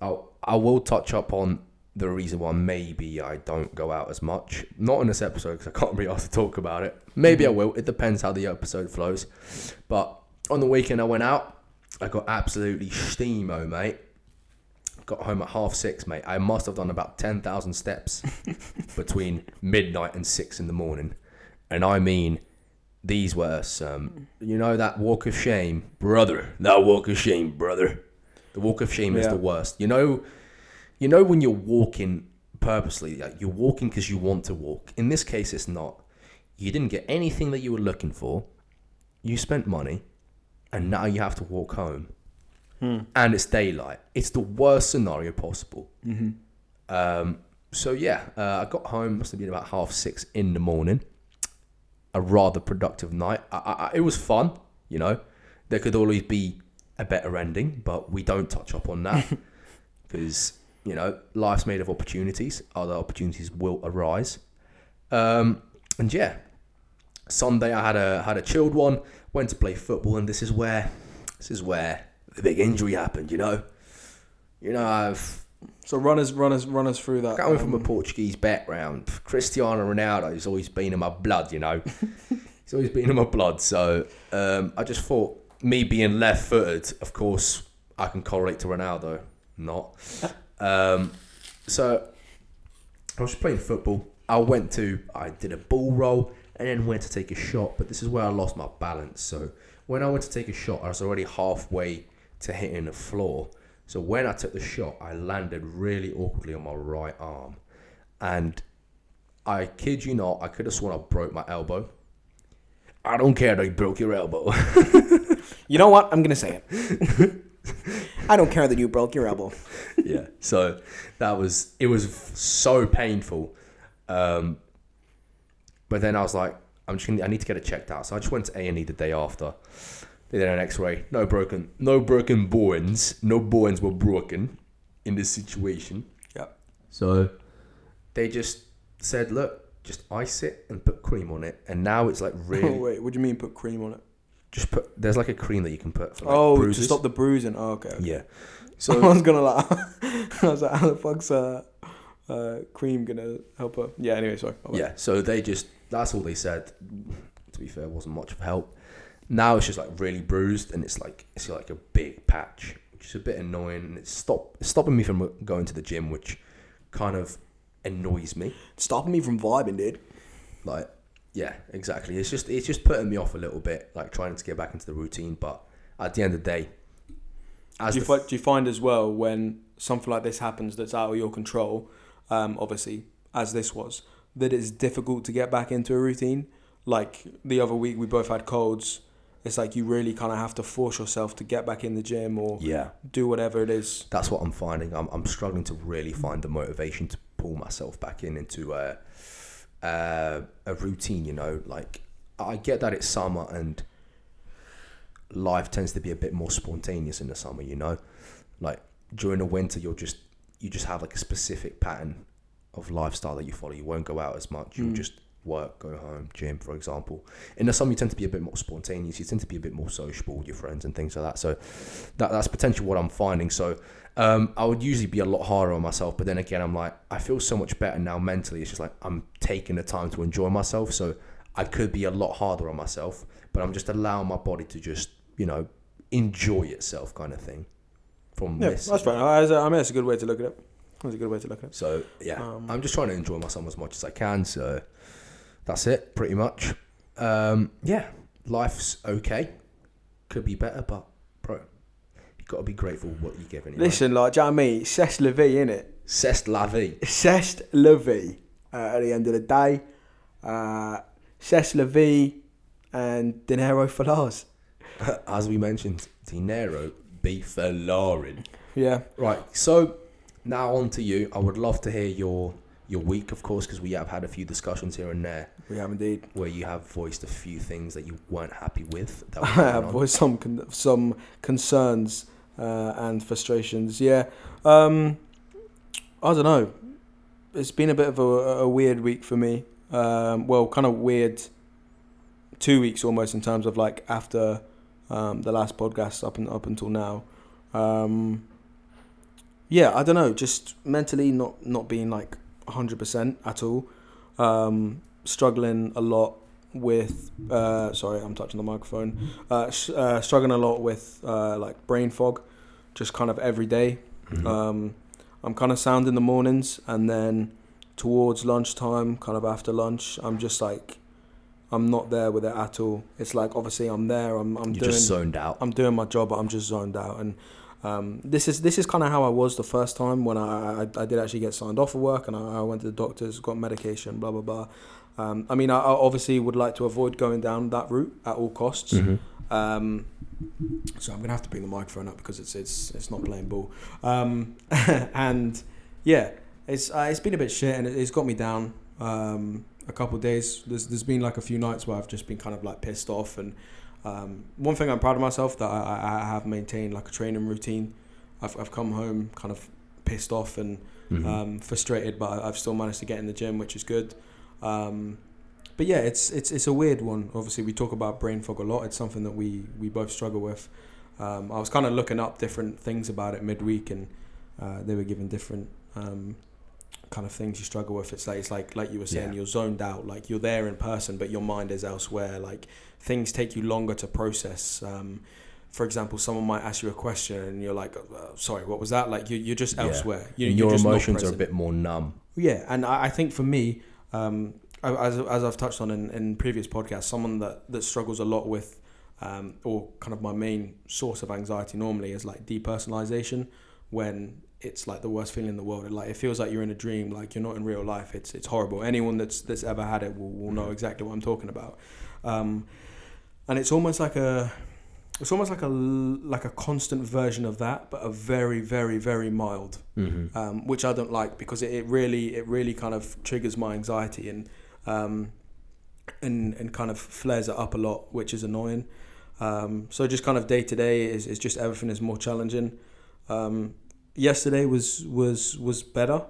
Speaker 2: I'll, I will touch up on the reason why maybe I don't go out as much. Not in this episode because I can't be asked to talk about it. Maybe I will. It depends how the episode flows. But on the weekend I went out. I got absolutely steamo, mate. Got home at half six, mate. I must have done about 10,000 steps between midnight and six in the morning. And I mean, these were some, you know, that walk of shame, brother. That walk of shame, brother. The walk of shame is the worst. You know, you know when you're walking purposely, like you're walking because you want to walk. In this case, it's not. You didn't get anything that you were looking for. You spent money, and now you have to walk home, and it's daylight. It's the worst scenario possible. Um, so yeah, uh, I got home. Must have been about half six in the morning. A rather productive night. I, I, I- it was fun. You know, there could always be a better ending, but we don't touch up on that because you know life's made of opportunities. Other opportunities will arise. Um, and yeah, Sunday I had a had a chilled one. Went to play football, and this is where this is where the big injury happened. You know, you know I've
Speaker 1: So run us, run us, run us through that.
Speaker 2: Coming from a
Speaker 1: um,
Speaker 2: Portuguese background, Cristiano Ronaldo has always been in my blood, you know. He's always been in my blood. So um, I just thought, me being left footed, of course, I can correlate to Ronaldo. Not. Um, so I was playing football. I went to, I did a ball roll and then went to take a shot, but this is where I lost my balance. So when I went to take a shot, I was already halfway to hitting the floor. So when I took the shot, I landed really awkwardly on my right arm. And I kid you not, I could have sworn I broke my elbow. I don't care that you broke your elbow.
Speaker 1: You know what? I'm gonna say it. I don't care that you broke your elbow.
Speaker 2: yeah. So that was it was so painful. Um, but then I was like, I'm just gonna, I need to get it checked out. So I just went to A and E the day after. They did an X-ray. No broken, no broken bones. No bones were broken in this situation.
Speaker 1: Yeah.
Speaker 2: So they just said, look, just ice it and put cream on it. And now it's like really
Speaker 1: Wait, what do you mean put cream on it?
Speaker 2: just put. There's like a cream that you can put for like
Speaker 1: oh,
Speaker 2: bruises.
Speaker 1: to stop the bruising. Oh, okay. okay.
Speaker 2: Yeah. So I
Speaker 1: was gonna like, I was like, how the fuck's uh, uh, cream gonna help her? Yeah. Anyway, sorry. Oh,
Speaker 2: Yeah, so they just that's all they said. To be fair, wasn't much of help. Now it's just like really bruised and it's like it's like a big patch, which is a bit annoying and it's stop it's stopping me from going to the gym, which kind of annoys me.
Speaker 1: Stopping me from vibing, dude.
Speaker 2: Like yeah, exactly. It's just it's just putting me off a little bit, like trying to get back into the routine. But at the end of the day, as
Speaker 1: Do you,
Speaker 2: the
Speaker 1: fi- do you find as well when something like this happens that's out of your control, um, obviously, as this was, that it's difficult to get back into a routine? Like the other week, we both had colds. It's like you really kind of have to force yourself to get back in the gym or
Speaker 2: yeah,
Speaker 1: do whatever it is.
Speaker 2: that's what I'm finding. I'm, I'm struggling to really find the motivation to pull myself back in into a, a, a routine, you know. Like, I get that it's summer and life tends to be a bit more spontaneous in the summer, you know. Like, during the winter, you'll just, you just have like a specific pattern of lifestyle that you follow. You won't go out as much. You'll
Speaker 1: Mm.
Speaker 2: just work, go home, gym, for example. In the summer, you tend to be a bit more spontaneous. You tend to be a bit more sociable with your friends and things like that. So that that's potentially what I'm finding. So um, I would usually be a lot harder on myself, but then again, I'm like, I feel so much better now mentally. It's just like I'm taking the time to enjoy myself. So I could be a lot harder on myself, but I'm just allowing my body to just, you know, enjoy itself, kind of thing. From
Speaker 1: Yeah,
Speaker 2: this,
Speaker 1: that's. I I mean, that's a good way to look at it. That's a good way to look at it.
Speaker 2: So yeah,
Speaker 1: Um,
Speaker 2: I'm just trying to enjoy myself as much as I can. So that's it, pretty much. Um, yeah, life's okay. Could be better, but bro, you got to be grateful for what you're given. You?
Speaker 1: Listen, like, do you know what I mean? C'est la vie, innit?
Speaker 2: c'est la vie.
Speaker 1: C'est la vie. Uh, at the end of the day, uh, c'est la vie and dinero Lars.
Speaker 2: As we mentioned, dinero be.
Speaker 1: Yeah.
Speaker 2: Right. So now on to you. I would love to hear your your week, of course, because we have had a few discussions here and there
Speaker 1: We have indeed.
Speaker 2: where you have voiced a few things that you weren't happy with. That
Speaker 1: I have
Speaker 2: on.
Speaker 1: voiced some con- some concerns uh, and frustrations. Yeah, um, I don't know. It's been a bit of a, a weird week for me. Um, well, kind of weird. Two weeks almost in terms of like after um, the last podcast up and up until now. Um, yeah, I don't know. Just mentally not not being like hundred percent at all. Um, struggling a lot with uh, sorry i'm touching the microphone uh, sh- uh, struggling a lot with uh, like brain fog just kind of every day.
Speaker 2: Mhm.
Speaker 1: um, i'm kind of sound in the mornings and then towards lunchtime kind of after lunch i'm just like i'm not there with it at all it's like obviously i'm there i'm, I'm
Speaker 2: You're
Speaker 1: doing
Speaker 2: just zoned out.
Speaker 1: I'm doing my job, but I'm just zoned out. And um, this is this is kind of how I was the first time when I, I, I did actually get signed off for work and I, I went to the doctors, got medication, blah blah blah. Um, I mean, I, I obviously would like to avoid going down that route at all costs.
Speaker 2: Mhm.
Speaker 1: Um, so I'm gonna have to bring the microphone up because it's it's it's not playing ball. Um, and yeah, it's uh, it's been a bit shit and it, it's got me down. Um, a couple of days. There's there's been like a few nights where I've just been kind of like pissed off and. Um, one thing I'm proud of myself that I, I have maintained like a training routine. I've I've come home kind of pissed off and
Speaker 2: Mhm.
Speaker 1: um, frustrated, but I've still managed to get in the gym, which is good. Um, but yeah, it's it's it's a weird one. Obviously, we talk about brain fog a lot. It's something that we we both struggle with. Um, I was kind of looking up different things about it midweek, and uh, they were given different um, kind of things you struggle with. It's like it's like like you were saying,
Speaker 2: Yeah.
Speaker 1: you're zoned out. Like you're there in person, but your mind is elsewhere. Like things take you longer to process. Um, for example, someone might ask you a question, and you're like, uh, "Sorry, what was that?" Like you, you're just
Speaker 2: Yeah.
Speaker 1: elsewhere. You,
Speaker 2: And
Speaker 1: you're
Speaker 2: your emotions are a bit more numb.
Speaker 1: Yeah, and I, I think for me, um, as as I've touched on in, in previous podcasts, someone that that struggles a lot with, um, or kind of my main source of anxiety normally is like depersonalization, when it's like the worst feeling in the world. It, like it feels like you're in a dream, like you're not in real life. It's it's horrible. Anyone that's that's ever had it will, will know exactly what I'm talking about. Um, and it's almost like a it's almost like a like a constant version of that, but a very very very mild
Speaker 2: Mm-hmm.
Speaker 1: um, which I don't like because it, it really it really kind of triggers my anxiety and um, and and kind of flares it up a lot, which is annoying. Um, so just kind of day to day is is just everything is more challenging. Um, yesterday was was was better.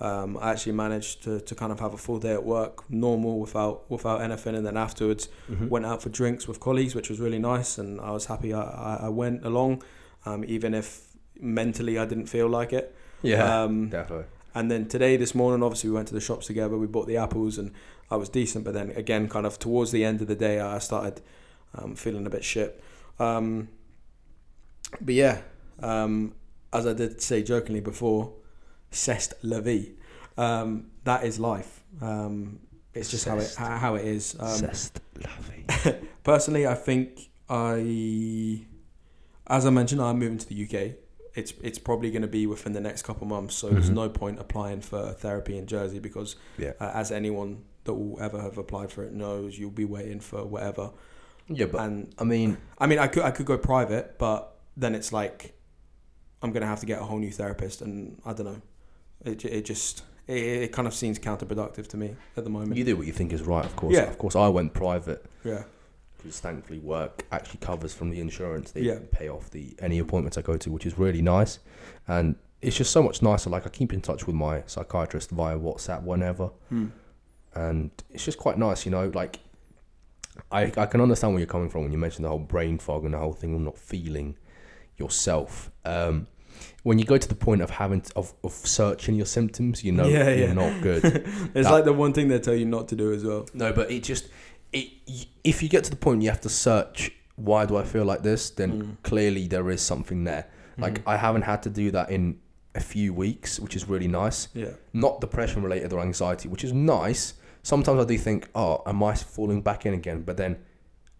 Speaker 1: Um, I actually managed to, to kind of have a full day at work, normal without without anything, and then afterwards
Speaker 2: Mm-hmm.
Speaker 1: went out for drinks with colleagues, which was really nice, and I was happy I, I, went along, um, even if mentally I didn't feel like it.
Speaker 2: Yeah,
Speaker 1: Um,
Speaker 2: definitely.
Speaker 1: and then today, this morning, obviously we went to the shops together. We bought the apples, and I was decent. But then again, kind of towards the end of the day, I started um, feeling a bit shit. Um, but yeah, um, as I did say jokingly before, c'est la vie. Um, that is life. Um, it's just how it how it is. Um, personally, I think I, as I mentioned, I'm moving to the UK. It's it's probably going to be within the next couple of months. So there's
Speaker 2: Mhm.
Speaker 1: no point applying for therapy in Jersey because,
Speaker 2: Yeah.
Speaker 1: uh, as anyone that will ever have applied for it knows, you'll be waiting for whatever.
Speaker 2: Yeah, but
Speaker 1: and
Speaker 2: I mean,
Speaker 1: I mean, I could I could go private, but then it's like I'm going to have to get a whole new therapist, and I don't know. It it just it, it kind of seems counterproductive to me at the moment.
Speaker 2: you do what you think is right, of course.
Speaker 1: Yeah.
Speaker 2: Of course, I went private
Speaker 1: yeah.
Speaker 2: because thankfully work actually covers from the insurance. They
Speaker 1: Yeah.
Speaker 2: pay off the any appointments I go to, which is really nice. And it's just so much nicer. Like I keep in touch with my psychiatrist via WhatsApp whenever.
Speaker 1: Hmm.
Speaker 2: and it's just quite nice, you know. Like, I I can understand where you're coming from when you mentioned the whole brain fog and the whole thing of not feeling yourself. Um, when you go to the point of having to, of of searching your symptoms, you know
Speaker 1: Yeah,
Speaker 2: you're
Speaker 1: yeah.
Speaker 2: not good.
Speaker 1: It's
Speaker 2: That-
Speaker 1: like the one thing they tell you not to do as well.
Speaker 2: no, but it just it if you get to the point you have to search why do I feel like this, then
Speaker 1: Mm.
Speaker 2: clearly there is something there. Like
Speaker 1: Mhm.
Speaker 2: I haven't had to do that in a few weeks, which is really nice.
Speaker 1: yeah.
Speaker 2: not depression related or anxiety, which is nice. Sometimes I do think, oh, am I falling back in again? But then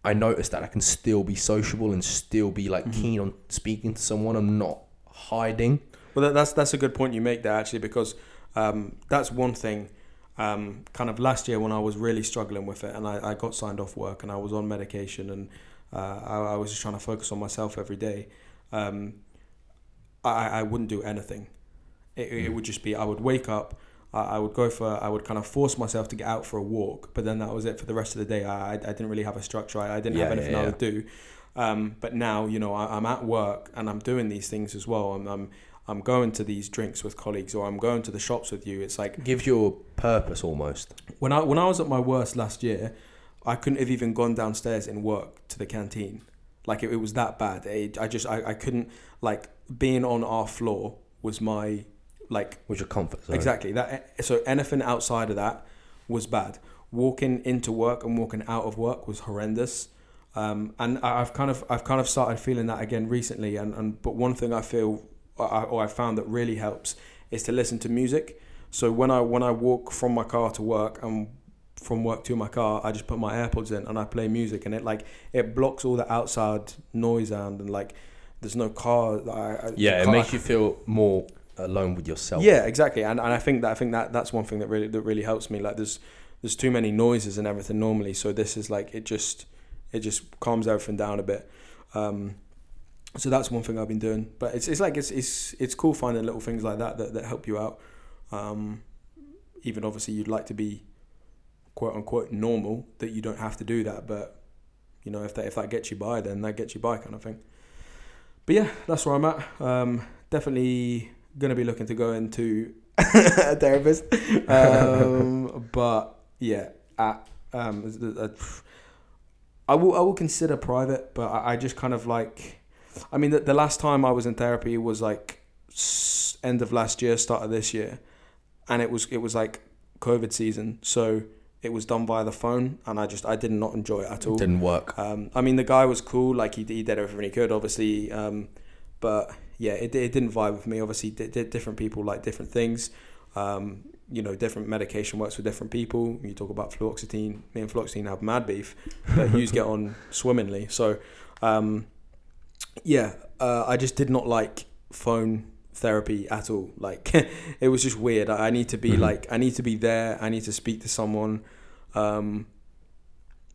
Speaker 2: I notice that I can still be sociable and still be like
Speaker 1: Mhm.
Speaker 2: keen on speaking to someone. I'm not hiding.
Speaker 1: Well, that, that's that's a good point you make there actually because um, that's one thing. Um, kind of last year when I was really struggling with it, and I, I got signed off work, and I was on medication, and uh, I, I was just trying to focus on myself every day. Um, I, I wouldn't do anything. It, it would just be I would wake up, I, would go for I would kind of force myself to get out for a walk, but then that was it for the rest of the day. I I, didn't really have a structure. I, I didn't have
Speaker 2: Yeah,
Speaker 1: anything
Speaker 2: yeah,
Speaker 1: I would do. Um, but now you know I, I'm at work and I'm doing these things as well. I'm, I'm I'm going to these drinks with colleagues or I'm going to the shops with you. It's like
Speaker 2: Gives you a purpose almost.
Speaker 1: when I when I was at my worst last year, I couldn't have even gone downstairs in work to the canteen. Like it, it was that bad. It, I just I, I couldn't like being on our floor was my like
Speaker 2: Was your comfort zone.
Speaker 1: exactly that. So anything outside of that was bad. Walking into work and walking out of work was horrendous. Um, and I've kind of I've kind of started feeling that again recently. And, and but one thing I feel I, or I found that really helps is to listen to music. So when I when I walk from my car to work and from work to my car, I just put my AirPods in and I play music, and it like it blocks all the outside noise and and like there's no car. I,
Speaker 2: Yeah, it
Speaker 1: car-
Speaker 2: makes you feel more alone with yourself.
Speaker 1: yeah, exactly, and and I think that I think that that's one thing that really that really helps me. Like there's there's too many noises and everything normally, so this is like it just it just calms everything down a bit. Um, so that's one thing I've been doing, but it's it's like it's it's it's cool finding little things like that that, that help you out. Um, even obviously you'd like to be quote unquote normal that you don't have to do that, but you know if that if that gets you by, then that gets you by kind of thing. But yeah, that's where I'm at. Um, definitely gonna be looking to go into a therapist. Um, but yeah, at, um, uh, I will I will consider private, but I, I just kind of like. I mean, the, the last time I was in therapy was like end of last year, start of this year, and it was it was like COVID season, so it was done via the phone, and I just I did not enjoy it at all.
Speaker 2: Didn't work.
Speaker 1: Um, I mean, the guy was cool. Like he, he did everything he could, obviously. Um, but yeah, it, it didn't vibe with me. Obviously, di- different people like different things. Um, you know, different medication works for different people. You talk about fluoxetine. Me and fluoxetine have mad beef, but you get on swimmingly. So, um, yeah, uh, I just did not like phone therapy at all. Like, it was just weird. I, I need to be
Speaker 2: Mhm.
Speaker 1: like, I need to be there. I need to speak to someone. Um,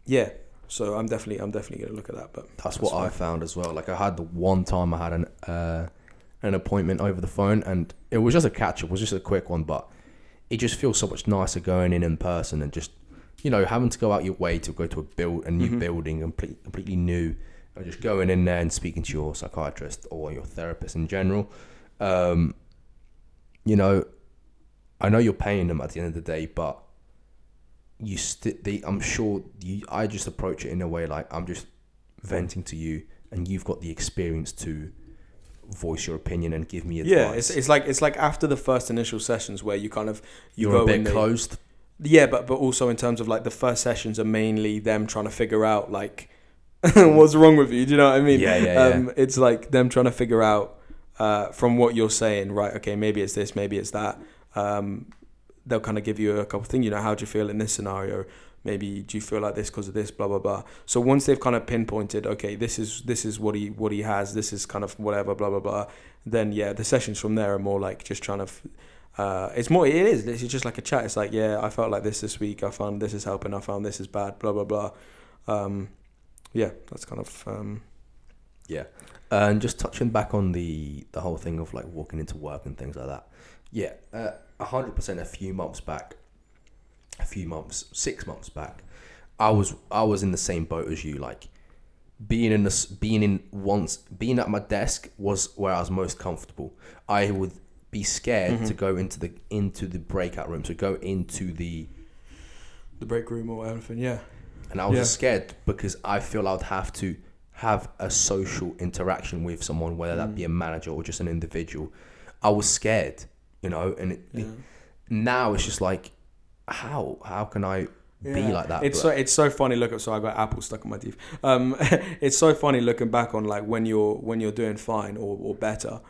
Speaker 1: yeah, so I'm definitely, I'm definitely gonna look at that. But
Speaker 2: That's what I found as well. Like I had the one time I had an uh, an appointment over the phone, and it was just a catch up. It was just a quick one, but it just feels so much nicer going in in person and just you know having to go out your way to go to a build a new
Speaker 1: Mhm.
Speaker 2: building, complete, completely new, and just going in there and speaking to your psychiatrist or your therapist in general. Um, you know, I know you're paying them at the end of the day, but you st- they I'm sure you I just approach it in a way like I'm just venting to you and you've got the experience to voice your opinion and give me advice.
Speaker 1: yeah, it's, it's like it's like after the first initial sessions where you kind of you
Speaker 2: you're
Speaker 1: go
Speaker 2: a bit
Speaker 1: and they-
Speaker 2: closed.
Speaker 1: Yeah, but but also in terms of like the first sessions are mainly them trying to figure out like what's wrong with you. Do you know what I mean?
Speaker 2: Yeah, yeah,
Speaker 1: um, It's like them trying to figure out uh, from what you're saying. Right? Okay, maybe it's this, maybe it's that. Um, they'll kind of give you a couple of things. You know, how do you feel in this scenario? Maybe do you feel like this because of this? Blah blah blah. So once they've kind of pinpointed, okay, this is this is what he what he has. This is kind of whatever. Blah blah blah. Then yeah, the sessions from there are more like just trying to. F- uh, it's more. It is. It's just like a chat. It's like, yeah, I felt like this this week. I found this is helping. I found this is bad. Blah blah blah. Um, yeah, that's kind of. Um,
Speaker 2: Yeah. And just touching back on the the whole thing of like walking into work and things like that. Yeah, uh, a hundred percent. A few months back, a few months, six months back, I was I was in the same boat as you. Like being in this, being in once, being at my desk was where I was most comfortable. I would be scared
Speaker 1: Mhm.
Speaker 2: to go into the into the breakout room, to go into the
Speaker 1: the break room or anything. Yeah.
Speaker 2: and I was
Speaker 1: Yeah.
Speaker 2: scared because I feel I'd have to have a social interaction with someone, whether that
Speaker 1: Mm.
Speaker 2: be a manager or just an individual. I was scared, you know, and it,
Speaker 1: yeah.
Speaker 2: now it's just like, how how can I be
Speaker 1: Yeah.
Speaker 2: like that?
Speaker 1: It's
Speaker 2: But-
Speaker 1: so it's so funny. Look, so I got apple stuck in my teeth. Um, it's so funny looking back on like when you're when you're doing fine or, or better.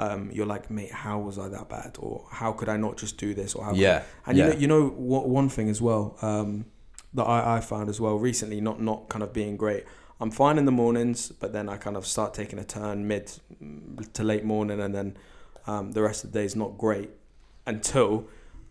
Speaker 1: Um, you're like, mate, how was I that bad? Or how could I not just do this? Or how?
Speaker 2: yeah,
Speaker 1: And
Speaker 2: yeah.
Speaker 1: you know, you know what? One thing as well um, that I, I found as well recently, not not kind of being great. I'm fine in the mornings, but then I kind of start taking a turn mid to late morning, and then um, the rest of the day is not great until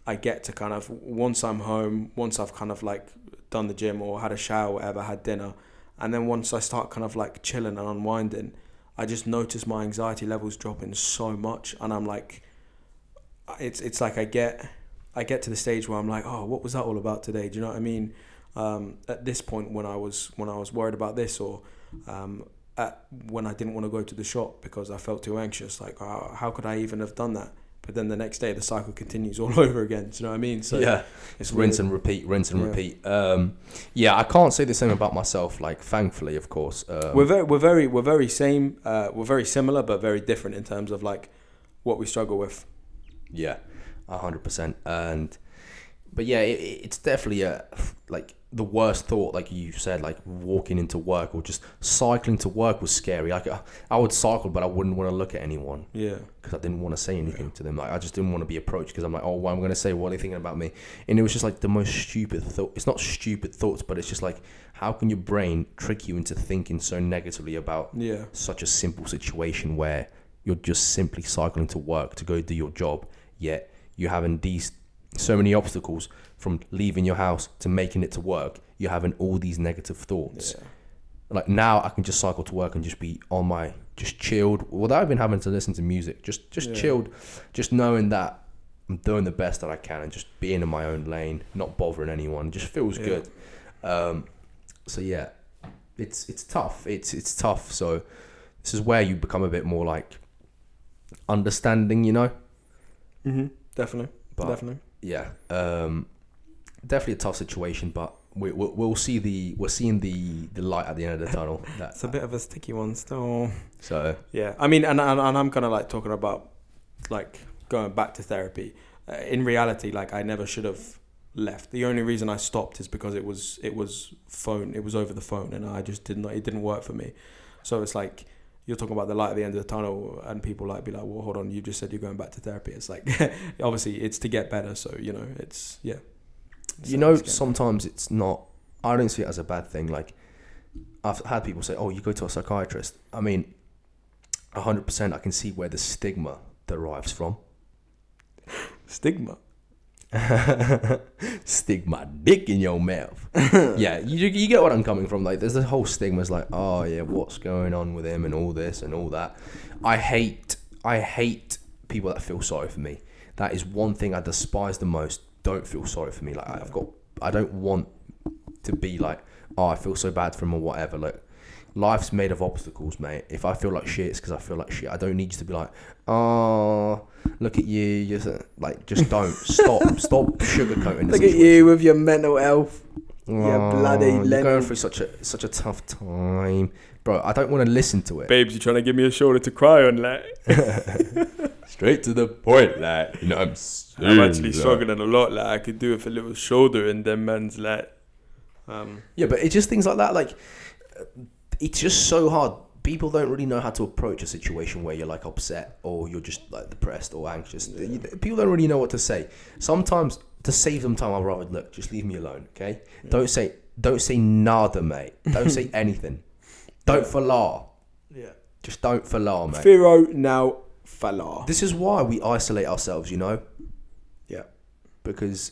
Speaker 1: I get to kind of once I'm home, once I've kind of like done the gym or had a shower, whatever, had dinner, and then once I start kind of like chilling and unwinding, I just notice my anxiety levels dropping so much, and I'm like, it's it's like I get I get to the stage where I'm like, oh, what was that all about today? Do you know what I mean? Um, at this point, when I was when I was worried about this, or um, at, when I didn't want to go to the shop because I felt too anxious, like oh, how could I even have done that? But then the next day, the cycle continues all over again. Do you know what I mean? So
Speaker 2: yeah,
Speaker 1: it's
Speaker 2: rinse and repeat, rinse and
Speaker 1: Yeah.
Speaker 2: repeat. Um, yeah, I can't say the same about myself. Like, thankfully, of course. Um,
Speaker 1: we're very we're very we're very same. Uh, we're very similar, but very different in terms of like what we struggle with.
Speaker 2: Yeah, a hundred percent. And but yeah, it, it's definitely a like the worst thought, like you said, like walking into work or just cycling to work was scary. Like I, I would cycle, but I wouldn't want to look at anyone
Speaker 1: Yeah,
Speaker 2: because I didn't want to say anything to them. Like I just didn't want to be approached because I'm like, oh, what am I going to say? What are they thinking about me? And it was just like the most stupid thought. It's not stupid thoughts, but it's just like, how can your brain trick you into thinking so negatively about
Speaker 1: yeah,
Speaker 2: such a simple situation where you're just simply cycling to work to go do your job, yet you're having these so many obstacles from leaving your house to making it to work. You're having all these negative thoughts.
Speaker 1: yeah.
Speaker 2: Like now, I can just cycle to work and just be on my just chilled without even having to listen to music. Just just
Speaker 1: Yeah.
Speaker 2: chilled, just knowing that I'm doing the best that I can and just being in my own lane, not bothering anyone. Just feels
Speaker 1: Yeah.
Speaker 2: good. Um, so yeah, it's it's tough. It's it's tough. So this is where you become a bit more like understanding, you know.
Speaker 1: Mm-hmm. Definitely,
Speaker 2: But
Speaker 1: definitely.
Speaker 2: Yeah, um, definitely a tough situation. But we, we'll, we'll see the we're seeing the the light at the end of the tunnel. That,
Speaker 1: It's a bit of a sticky one still.
Speaker 2: so
Speaker 1: Yeah, I mean, and and, and I'm kind of like talking about like going back to therapy. Uh, in reality, like I never should have left. The only reason I stopped is because it was it was phone. It was over the phone, and I just did not. It didn't work for me. So it's like you're talking about the light at the end of the tunnel, and people like be like, "Well, hold on, you just said you're going back to therapy." It's like obviously it's to get better. So you know, it's yeah.
Speaker 2: you know
Speaker 1: it's
Speaker 2: sometimes it's not. I don't see it as a bad thing. Like I've had people say, "Oh, you go to a psychiatrist." I mean, hundred percent, I can see where the stigma derives from.
Speaker 1: stigma.
Speaker 2: Stick my dick in your mouth. yeah, you, you get what I'm coming from. Like, there's this whole stigma. It's like, oh yeah, what's going on with him and all this and all that. I hate, I hate people that feel sorry for me. That is one thing I despise the most. Don't feel sorry for me. Like I've got, I don't want to be like, oh, I feel so bad for him or whatever. Look, life's made of obstacles, mate. If I feel like shit, it's because I feel like shit. I don't need you to be like, oh, look at you. Just like, just don't stop, stop sugarcoating.
Speaker 1: Look at you with your mental health.
Speaker 2: Oh,
Speaker 1: bloody
Speaker 2: You're going through such a such a tough time, bro. I don't want to listen to it.
Speaker 1: Babes, you trying to give me a shoulder to cry on, like.
Speaker 2: Straight to the point, like you know. I'm,
Speaker 1: I'm actually struggling a lot. Like I could do with a little shoulder in them man's like. Um,
Speaker 2: Yeah, but it's just things like that. Like it's just so hard. People don't really know how to approach a situation where you're like upset or you're just like depressed or anxious. You- People don't really know what to say. Sometimes to save them time, I'd rather look. Just leave me alone, okay? Don't say don't say nada, mate. Don't say anything. Don't falar.
Speaker 1: yeah.
Speaker 2: Just don't falar, mate.
Speaker 1: Firo now Falah.
Speaker 2: This is why we isolate ourselves, you know,
Speaker 1: Yeah.
Speaker 2: because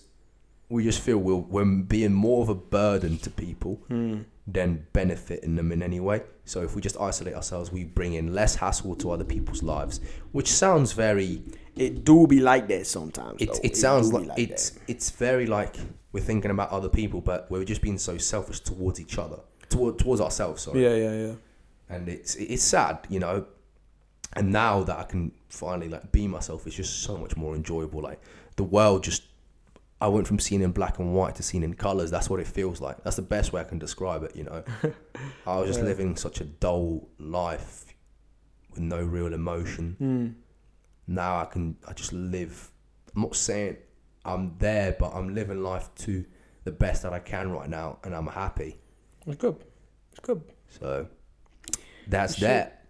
Speaker 2: we just feel we're, we're being more of a burden to people
Speaker 1: Hmm.
Speaker 2: Than benefiting them in any way. So if we just isolate ourselves, we bring in less hassle to other people's lives, which sounds very.
Speaker 1: It do be like that sometimes.
Speaker 2: It,
Speaker 1: though.
Speaker 2: it sounds like,
Speaker 1: be
Speaker 2: it's it's very like we're thinking about other people, but we're just being so selfish towards each other, toward, towards ourselves.
Speaker 1: that.
Speaker 2: Sorry.
Speaker 1: Yeah, yeah, yeah.
Speaker 2: and it's it's sad, you know. And now that I can finally like be myself, it's just so much more enjoyable. Like the world just, I went from seeing in black and white to seeing in colors. That's what it feels like. That's the best way I can describe it. You know, I was just
Speaker 1: Yeah.
Speaker 2: living such a dull life with no real emotion.
Speaker 1: Hmm.
Speaker 2: Now I can, I just live. I'm not saying I'm there, but I'm living life to the best that I can right now, and I'm happy.
Speaker 1: It's good. It's good.
Speaker 2: So that's
Speaker 1: Shit.
Speaker 2: that.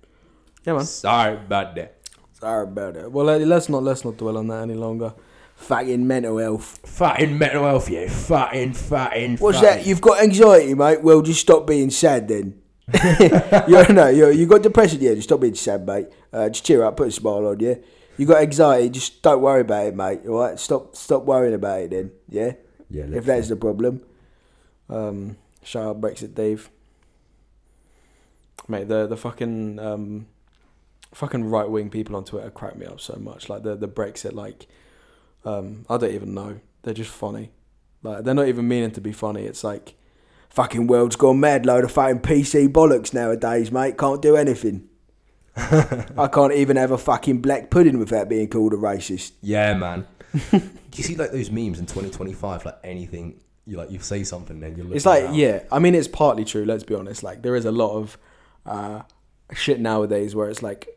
Speaker 1: Yeah, man.
Speaker 2: Sorry about that.
Speaker 1: Sorry about that. Well, let's not let's not dwell on that any longer. Fucking mental health.
Speaker 2: Fucking mental health, yeah. fucking, fucking.
Speaker 1: What's that? You've got anxiety, mate. Well, just stop being sad then. you know, you you got depression, yeah. Just stop being sad, mate. Uh, just cheer up, put a smile on, yeah. You got anxiety, just don't worry about it, mate. All right, stop stop worrying about it then, yeah.
Speaker 2: Yeah,
Speaker 1: if that's the problem. Um, shout out Brexit Dave. Mate, the the fucking um, fucking right wing people on Twitter crack me up so much. Like the the Brexit like Um, I don't even know. They're just funny. Like they're not even meaning to be funny. It's like fucking world's gone mad. Load of fucking PC bollocks nowadays, mate. Can't do anything. I can't even have a fucking black pudding without being called a racist.
Speaker 2: Yeah, man. Do you see like those memes in 2025? Like anything, you like you say something, then you're.
Speaker 1: It's like yeah. I mean, it's partly true. Let's be honest. Like there is a lot of uh, shit nowadays where it's like.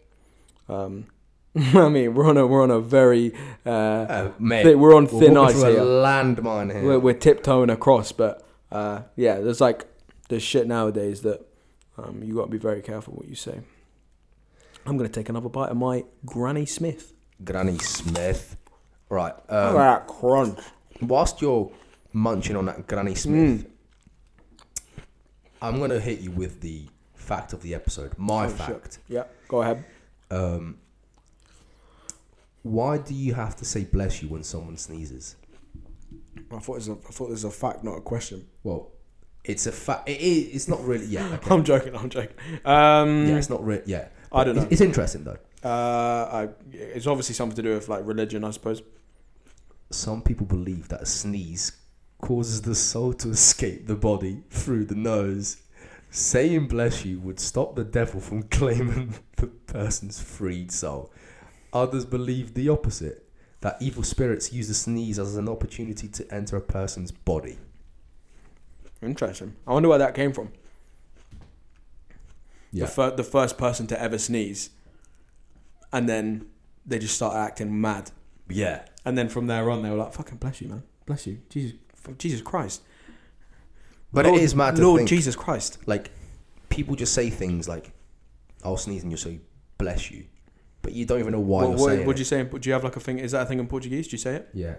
Speaker 1: Um, I mean, we're on a we're on a very uh,
Speaker 2: uh, mate,
Speaker 1: we're on thin
Speaker 2: walking
Speaker 1: ice here.
Speaker 2: A landmine here.
Speaker 1: we're, we're tiptoeing across, but uh, yeah, there's like there's shit nowadays that um, you got to be very careful what you say. I'm gonna take another bite of my Granny Smith.
Speaker 2: Granny Smith. Right.
Speaker 1: Look at
Speaker 2: Um,
Speaker 1: that crunch.
Speaker 2: whilst you're munching on that Granny Smith, I'm gonna hit you with the fact of the episode. My
Speaker 1: Oh, shit.
Speaker 2: fact.
Speaker 1: Yeah, go ahead.
Speaker 2: Um, why do you have to say bless you when someone sneezes?
Speaker 1: I thought it was a, I thought it was a fact, not a question.
Speaker 2: Well, it's a fact. It is. It's not really. Yeah. Okay.
Speaker 1: I'm joking. I'm joking. Um,
Speaker 2: yeah. It's not really. Yeah.
Speaker 1: I don't know.
Speaker 2: It's, it's interesting though.
Speaker 1: Uh, I, it's obviously something to do with like religion, I suppose.
Speaker 2: Some people believe that a sneeze causes the soul to escape the body through the nose. Saying bless you would stop the devil from claiming the person's freed soul. Others believe the opposite that evil spirits use the sneeze as an opportunity to enter a person's body.
Speaker 1: Interesting. I wonder where that came from.
Speaker 2: Yeah.
Speaker 1: The, fir- the first person to ever sneeze, and then they just start acting mad,
Speaker 2: Yeah.
Speaker 1: and then from there on they were like, "Fucking bless you, man, bless you, Jesus, Jesus Christ."
Speaker 2: But
Speaker 1: Lord,
Speaker 2: it is mad to
Speaker 1: Lord
Speaker 2: think,
Speaker 1: Jesus Christ.
Speaker 2: like, people just say things like, I'll sneeze and you'll say, bless you. But you don't even know why
Speaker 1: What,
Speaker 2: you're
Speaker 1: what,
Speaker 2: saying
Speaker 1: would
Speaker 2: it.
Speaker 1: you say? Do you have like a thing? Is that a thing in Portuguese? Do you say it?
Speaker 2: Yeah.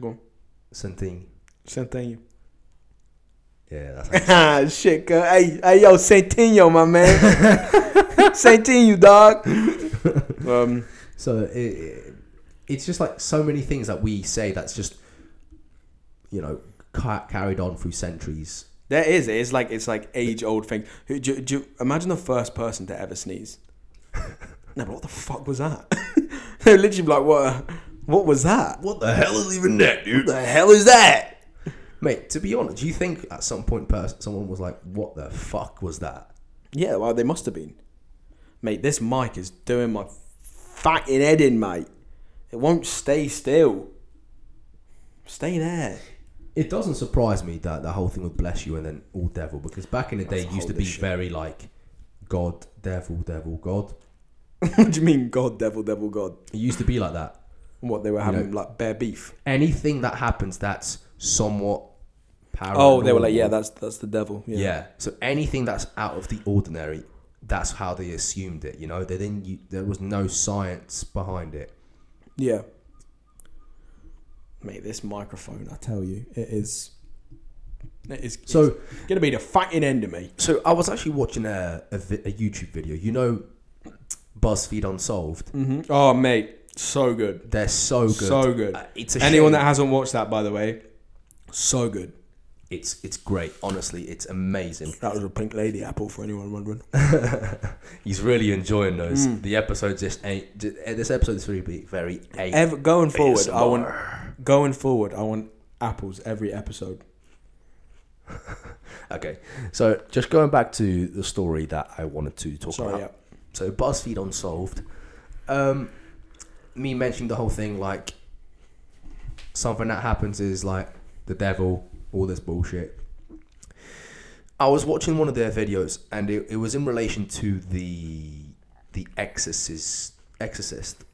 Speaker 1: Go on.
Speaker 2: Something.
Speaker 1: Santinho.
Speaker 2: Yeah, that's
Speaker 1: Ah, shit, girl. Hey, hey, yo, Santinho, my man. Santinho, dog. um,
Speaker 2: So it, it, it's just like so many things that we say that's just, you know, ca- carried on through centuries.
Speaker 1: there is. It is like it's like age old thing. Do, do, you- imagine the first person to ever sneeze. no, but what the fuck was that? They're literally like, what? What was that?
Speaker 2: What the hell is even that, dude?
Speaker 1: What the hell is that?
Speaker 2: Mate, to be honest, do you think at some point pers- someone was like, "What the fuck was that"?
Speaker 1: Yeah, well, they must have been. Mate, this mic is doing my fucking head in, mate. It won't stay still. Stay there.
Speaker 2: It doesn't surprise me that the whole thing with bless you and then all devil because back in the day it used to be
Speaker 1: shit.
Speaker 2: very like God, devil, devil, God.
Speaker 1: what do you mean, God, devil, devil, God?
Speaker 2: It used to be like that.
Speaker 1: What they were having
Speaker 2: know-
Speaker 1: like bare beef.
Speaker 2: Anything that happens that's somewhat paranormal.
Speaker 1: Oh, they were like, yeah, that's that's the devil.
Speaker 2: yeah.
Speaker 1: Yeah.
Speaker 2: So anything that's out of the ordinary, that's how they assumed it. You know, they didn't. There was no science behind it.
Speaker 1: Yeah. Mate, this microphone, I tell you, it is. It is
Speaker 2: So
Speaker 1: gonna be the fucking end of me.
Speaker 2: So I was actually watching a, a, a YouTube video. You know, BuzzFeed Unsolved.
Speaker 1: hmm Oh, mate, so good,
Speaker 2: They're so good.
Speaker 1: so good.
Speaker 2: Uh, it's a
Speaker 1: Anyone
Speaker 2: shame.
Speaker 1: that hasn't watched that, by the way, so good.
Speaker 2: it's it's great. Honestly, it's amazing.
Speaker 1: That was a pink lady apple for anyone wondering.
Speaker 2: He's really enjoying those.
Speaker 1: Mm.
Speaker 2: The episodes just ain't. ju- uh, This episode is very very eight.
Speaker 1: Ever going forward, I want going forward, I want apples every episode.
Speaker 2: Okay, so just going back to the story that I wanted to talk
Speaker 1: Sorry,
Speaker 2: about.
Speaker 1: yeah.
Speaker 2: So BuzzFeed Unsolved. Um, me mentioning the whole thing like something that happens is like the devil, all this bullshit. I was watching one of their videos and it, it was in relation to the the exorcist exorcist.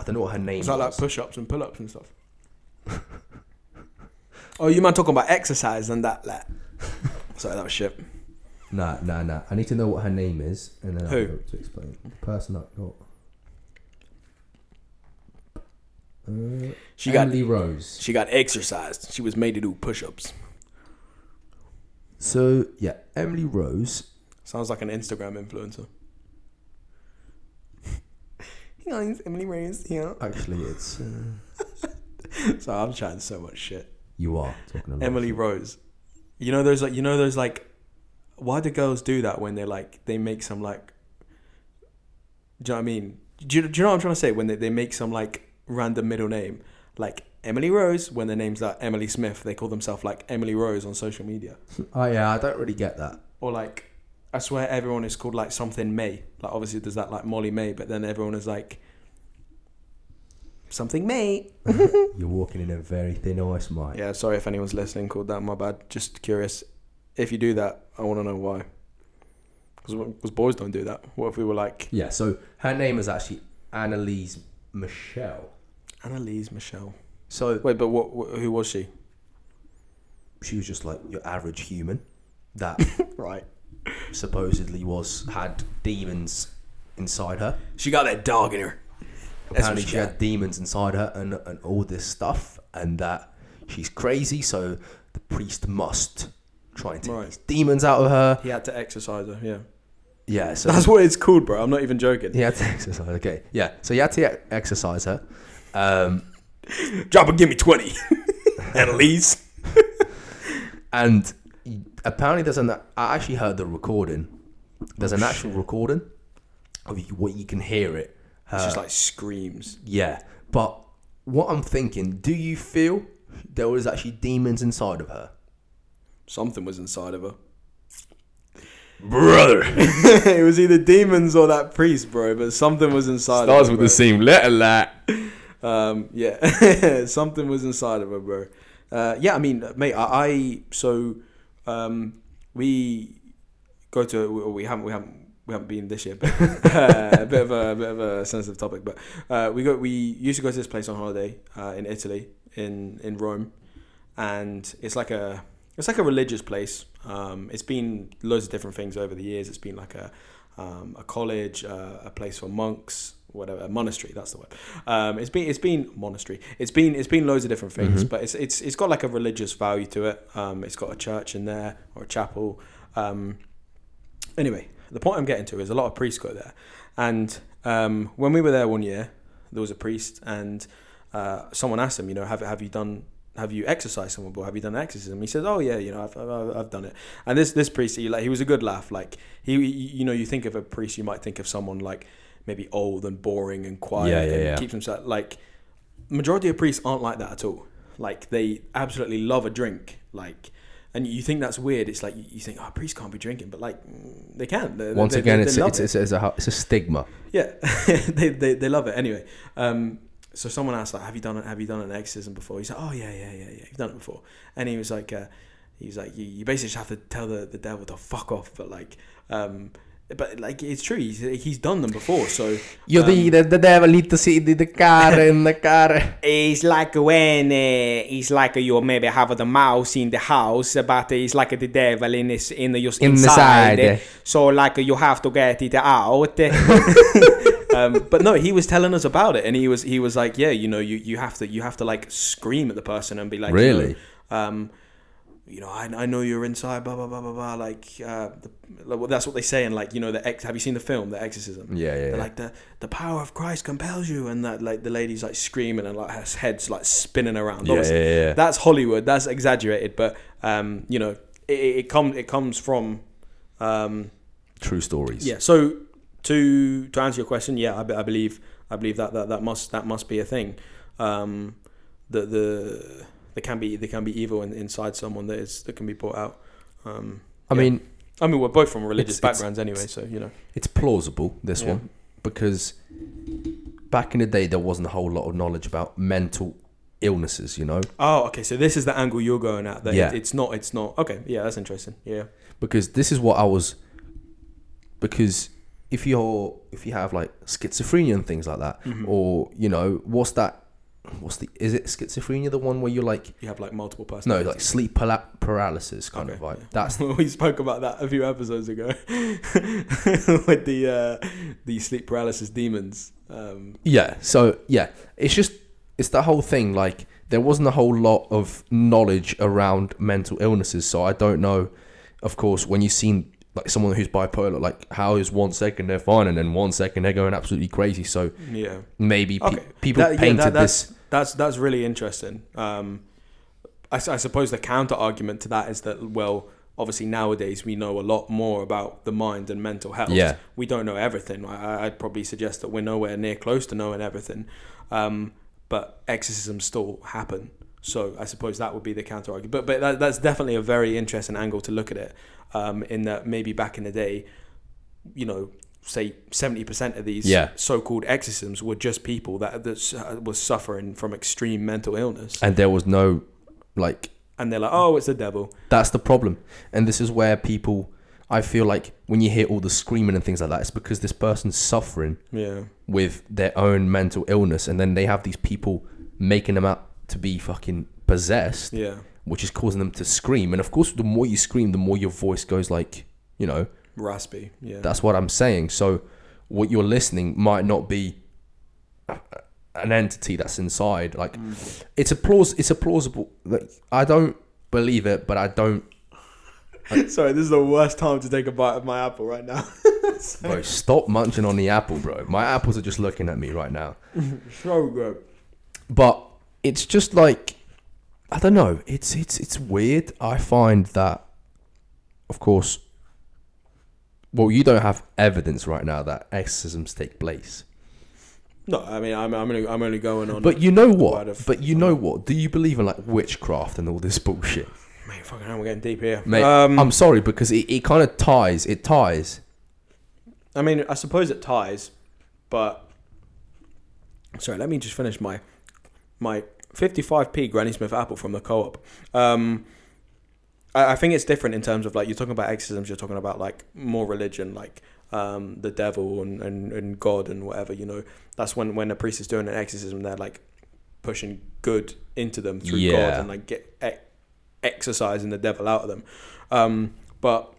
Speaker 2: I don't know what her name
Speaker 1: Is that like
Speaker 2: was.
Speaker 1: push ups and pull ups and stuff? oh, you man talking about exercise and that, like. Sorry, that was shit.
Speaker 2: Nah, nah, nah. I need to know what her name is and then? I'll be able to explain. The person that got uh,
Speaker 1: She got
Speaker 2: Emily Rose.
Speaker 1: she got exercised. She was made to do push ups.
Speaker 2: So yeah, Emily Rose.
Speaker 1: Sounds like an Instagram influencer. hey guys, Emily Rose here.
Speaker 2: Actually, it's uh,
Speaker 1: So I'm chatting so much shit.
Speaker 2: you are talking about
Speaker 1: Emily Rose. You know those like you know those like why do girls do that when they like they make some like do you know what I mean? Do you, do you know what I'm trying to say? When they, they make some like random middle name. like Emily Rose when their name's like Emily Smith. They call themselves like Emily Rose on social media.
Speaker 2: Oh yeah, I don't really get that.
Speaker 1: Or like, I swear everyone is called like something May. Like obviously there's that like Molly May, but then everyone is like something May.
Speaker 2: You're walking in a very thin ice, Mike.
Speaker 1: Yeah, sorry if anyone's listening called that. My bad. Just curious. If you do that, I want to know why. Because boys don't do that. What if we were like
Speaker 2: Yeah. So her name is actually Anneliese Michel.
Speaker 1: Anneliese Michel?
Speaker 2: So
Speaker 1: Wait, but what? what who was she?
Speaker 2: she was just like your average human that
Speaker 1: Right.
Speaker 2: supposedly was had demons inside her.
Speaker 1: She got that dog in her. That's
Speaker 2: Apparently,
Speaker 1: what
Speaker 2: she had demons inside her and, and all this stuff, and that she's crazy. So the priest must try and take
Speaker 1: Right.
Speaker 2: these demons out of her.
Speaker 1: He had to exercise her. Yeah.
Speaker 2: Yeah, so
Speaker 1: That's what it's called, bro. I'm not even joking.
Speaker 2: he had to exercise. Okay, yeah, so he had to exercise her. Um,
Speaker 1: Drop and give me twenty. Anneliese.
Speaker 2: and apparently, there's an. I actually heard the recording. There's an actual recording of you, what you can hear it.
Speaker 1: It's
Speaker 2: Uh,
Speaker 1: just like screams.
Speaker 2: Yeah, but what I'm thinking, do you feel there was actually demons inside of her?
Speaker 1: Something was inside of her.
Speaker 2: Brother,
Speaker 1: it was either demons or that priest, bro. But something was inside. of her, bro.
Speaker 2: The same letter, like.
Speaker 1: Um, yeah, something was inside of her, bro. Uh, yeah, I mean, mate, I, I so um, we go to we haven't we haven't we haven't been this year, but uh, a bit of a, a bit of a sensitive topic. But uh, we go we used to go to this place on holiday uh, in Italy in in Rome, and it's like a it's like a religious place. Um, it's been loads of different things over the years. It's been like a um, a college, uh, a place for monks, whatever, a monastery. That's the word. Um, it's been it's been monastery. It's been it's been loads of different things, but it's it's it's got like a religious value to it. Um, it's got a church in there or a chapel. Um, anyway, the point I'm getting to is a lot of priests go there, and um, when we were there one year, there was a priest, and uh, someone asked him, you know, have have you done have you exercised someone before? Have you done exorcism? He said, oh yeah, you know, I've, I've, I've done it. And this this priest, he like he was a good laugh. Like he, you know, you think of a priest, you might think of someone like maybe old and boring and quiet
Speaker 2: Yeah, yeah,
Speaker 1: and
Speaker 2: yeah.
Speaker 1: keeps himself like. Majority of priests aren't like that at all. Like they absolutely love a drink. Like. And you think that's weird. It's like you think, oh, priests can't be drinking, but like they can. They-
Speaker 2: Once
Speaker 1: they-
Speaker 2: again,
Speaker 1: they-
Speaker 2: it's, it's,
Speaker 1: it.
Speaker 2: it's, it's, a, it's a stigma.
Speaker 1: Yeah, they, they they love it anyway. Um, so someone asked like, "Have you done? Have you done an exorcism before?" He's like, "Oh yeah, yeah, yeah, yeah. You've done it before." And he was like, uh, "He was like, you, you basically just have to tell the, the devil to fuck off." But like, um, but like it's true. He's he's done them before. So
Speaker 2: you
Speaker 1: um,
Speaker 2: the, the devil need to see the, the car in the car.
Speaker 1: It's like when uh, it's like you maybe have the mouse in the house, but it's like the devil in this in your
Speaker 2: In the
Speaker 1: inside.
Speaker 2: side.
Speaker 1: So like you have to get it out. um, but no, he was telling us about it, and he was he was like, yeah, you know, you, you have to you have to like scream at the person and be like, you
Speaker 2: Really?
Speaker 1: know, um, you know, I, I know you're inside, blah blah blah blah blah. Like, uh, the, that's what they say. And like, you know, the ex. Have you seen the film, The Exorcism?
Speaker 2: Yeah, yeah,
Speaker 1: They're
Speaker 2: yeah.
Speaker 1: like the the power of Christ compels you, and that like the lady's like screaming and like her head's like spinning around.
Speaker 2: Yeah,
Speaker 1: Obviously,
Speaker 2: yeah, yeah.
Speaker 1: That's Hollywood. That's exaggerated, but um, you know, it, it, it comes it comes from um,
Speaker 2: True stories.
Speaker 1: yeah. So to to answer your question, yeah, I, I believe I believe that, that that must that must be a thing. Um, the the there can be there can be evil in, inside someone that is that can be brought out. Um,
Speaker 2: I
Speaker 1: yeah.
Speaker 2: mean,
Speaker 1: I mean, we're both from religious
Speaker 2: It's- it's-
Speaker 1: backgrounds anyway, so you know.
Speaker 2: it's plausible, this
Speaker 1: Yeah.
Speaker 2: one, because back in the day, there wasn't a whole lot of knowledge about mental illnesses, you know?
Speaker 1: Oh, okay. So this is the angle you're going at. That
Speaker 2: Yeah.
Speaker 1: it, it's not. It's not. Okay. Yeah, that's interesting. Yeah.
Speaker 2: because this is what I was because if you're if you have like schizophrenia and things like that
Speaker 1: Mm-hmm.
Speaker 2: or you know what's that what's the is it schizophrenia the one where you're like
Speaker 1: You have like multiple personalities?
Speaker 2: no like sleep paralysis kind of like
Speaker 1: yeah.
Speaker 2: that's
Speaker 1: we spoke about that a few episodes ago with the uh, the sleep paralysis demons. Um,
Speaker 2: yeah so yeah it's just it's that whole thing like there wasn't a whole lot of knowledge around mental illnesses so I don't know of course when you've seen like someone who's bipolar like how is one second they're fine and then one second they're going absolutely crazy so
Speaker 1: yeah.
Speaker 2: maybe pe-
Speaker 1: Okay.
Speaker 2: people
Speaker 1: That- yeah,
Speaker 2: painted
Speaker 1: that- that's,
Speaker 2: this
Speaker 1: That's that's really interesting. Um, I, I suppose the counter argument to that is that well, obviously nowadays we know a lot more about the mind and mental health.
Speaker 2: Yeah.
Speaker 1: we don't know everything. I, I- I'd probably suggest that we're nowhere near close to knowing everything. Um, but exorcisms still happen. So I suppose that would be the counter argument. But but that, that's definitely a very interesting angle to look at it. Um, in that maybe back in the day, you know, say seventy percent of these
Speaker 2: Yeah.
Speaker 1: so-called exorcisms were just people that that uh, was suffering from extreme mental illness,
Speaker 2: and there was no like
Speaker 1: and they're like, oh, it's the devil.
Speaker 2: That's the problem. And this is where people, I feel like when you hear all the screaming and things like that, it's because this person's suffering
Speaker 1: Yeah,
Speaker 2: with their own mental illness. And then they have these people making them out to be fucking possessed,
Speaker 1: yeah,
Speaker 2: which is causing them to scream. And of course, the more you scream, the more your voice goes like, you know,
Speaker 1: raspy. Yeah,
Speaker 2: that's what I'm saying. So what you're listening might not be an entity that's inside. Like
Speaker 1: Mm.
Speaker 2: it's a plaus it's a plausible like I don't believe it, but I don't
Speaker 1: Sorry, this is the worst time to take a bite of my apple right now.
Speaker 2: Bro, stop munching on the apple, bro. My apples are just looking at me right now.
Speaker 1: so good.
Speaker 2: But it's just like I don't know. It's it's it's weird. I find that, of course. Well, you don't have evidence right now that exorcisms take place.
Speaker 1: No, I mean, I'm, I'm only, I'm only going on.
Speaker 2: But you know what?
Speaker 1: of-
Speaker 2: But you know what? Do you believe in like witchcraft and all this bullshit?
Speaker 1: mate, fucking hell, we're getting deep here.
Speaker 2: Mate,
Speaker 1: um,
Speaker 2: I'm sorry because it, it kind of ties. It ties.
Speaker 1: I mean, I suppose it ties, but sorry, let me just finish my my 55p Granny Smith apple from the co-op. Um, I, I think it's different in terms of like you're talking about exorcisms, you're talking about like more religion, like um, the devil and, and, and God and whatever. You know, that's when when a priest is doing an exorcism, they're like pushing good into them through God and like get e- exercising the devil out of them. Um, but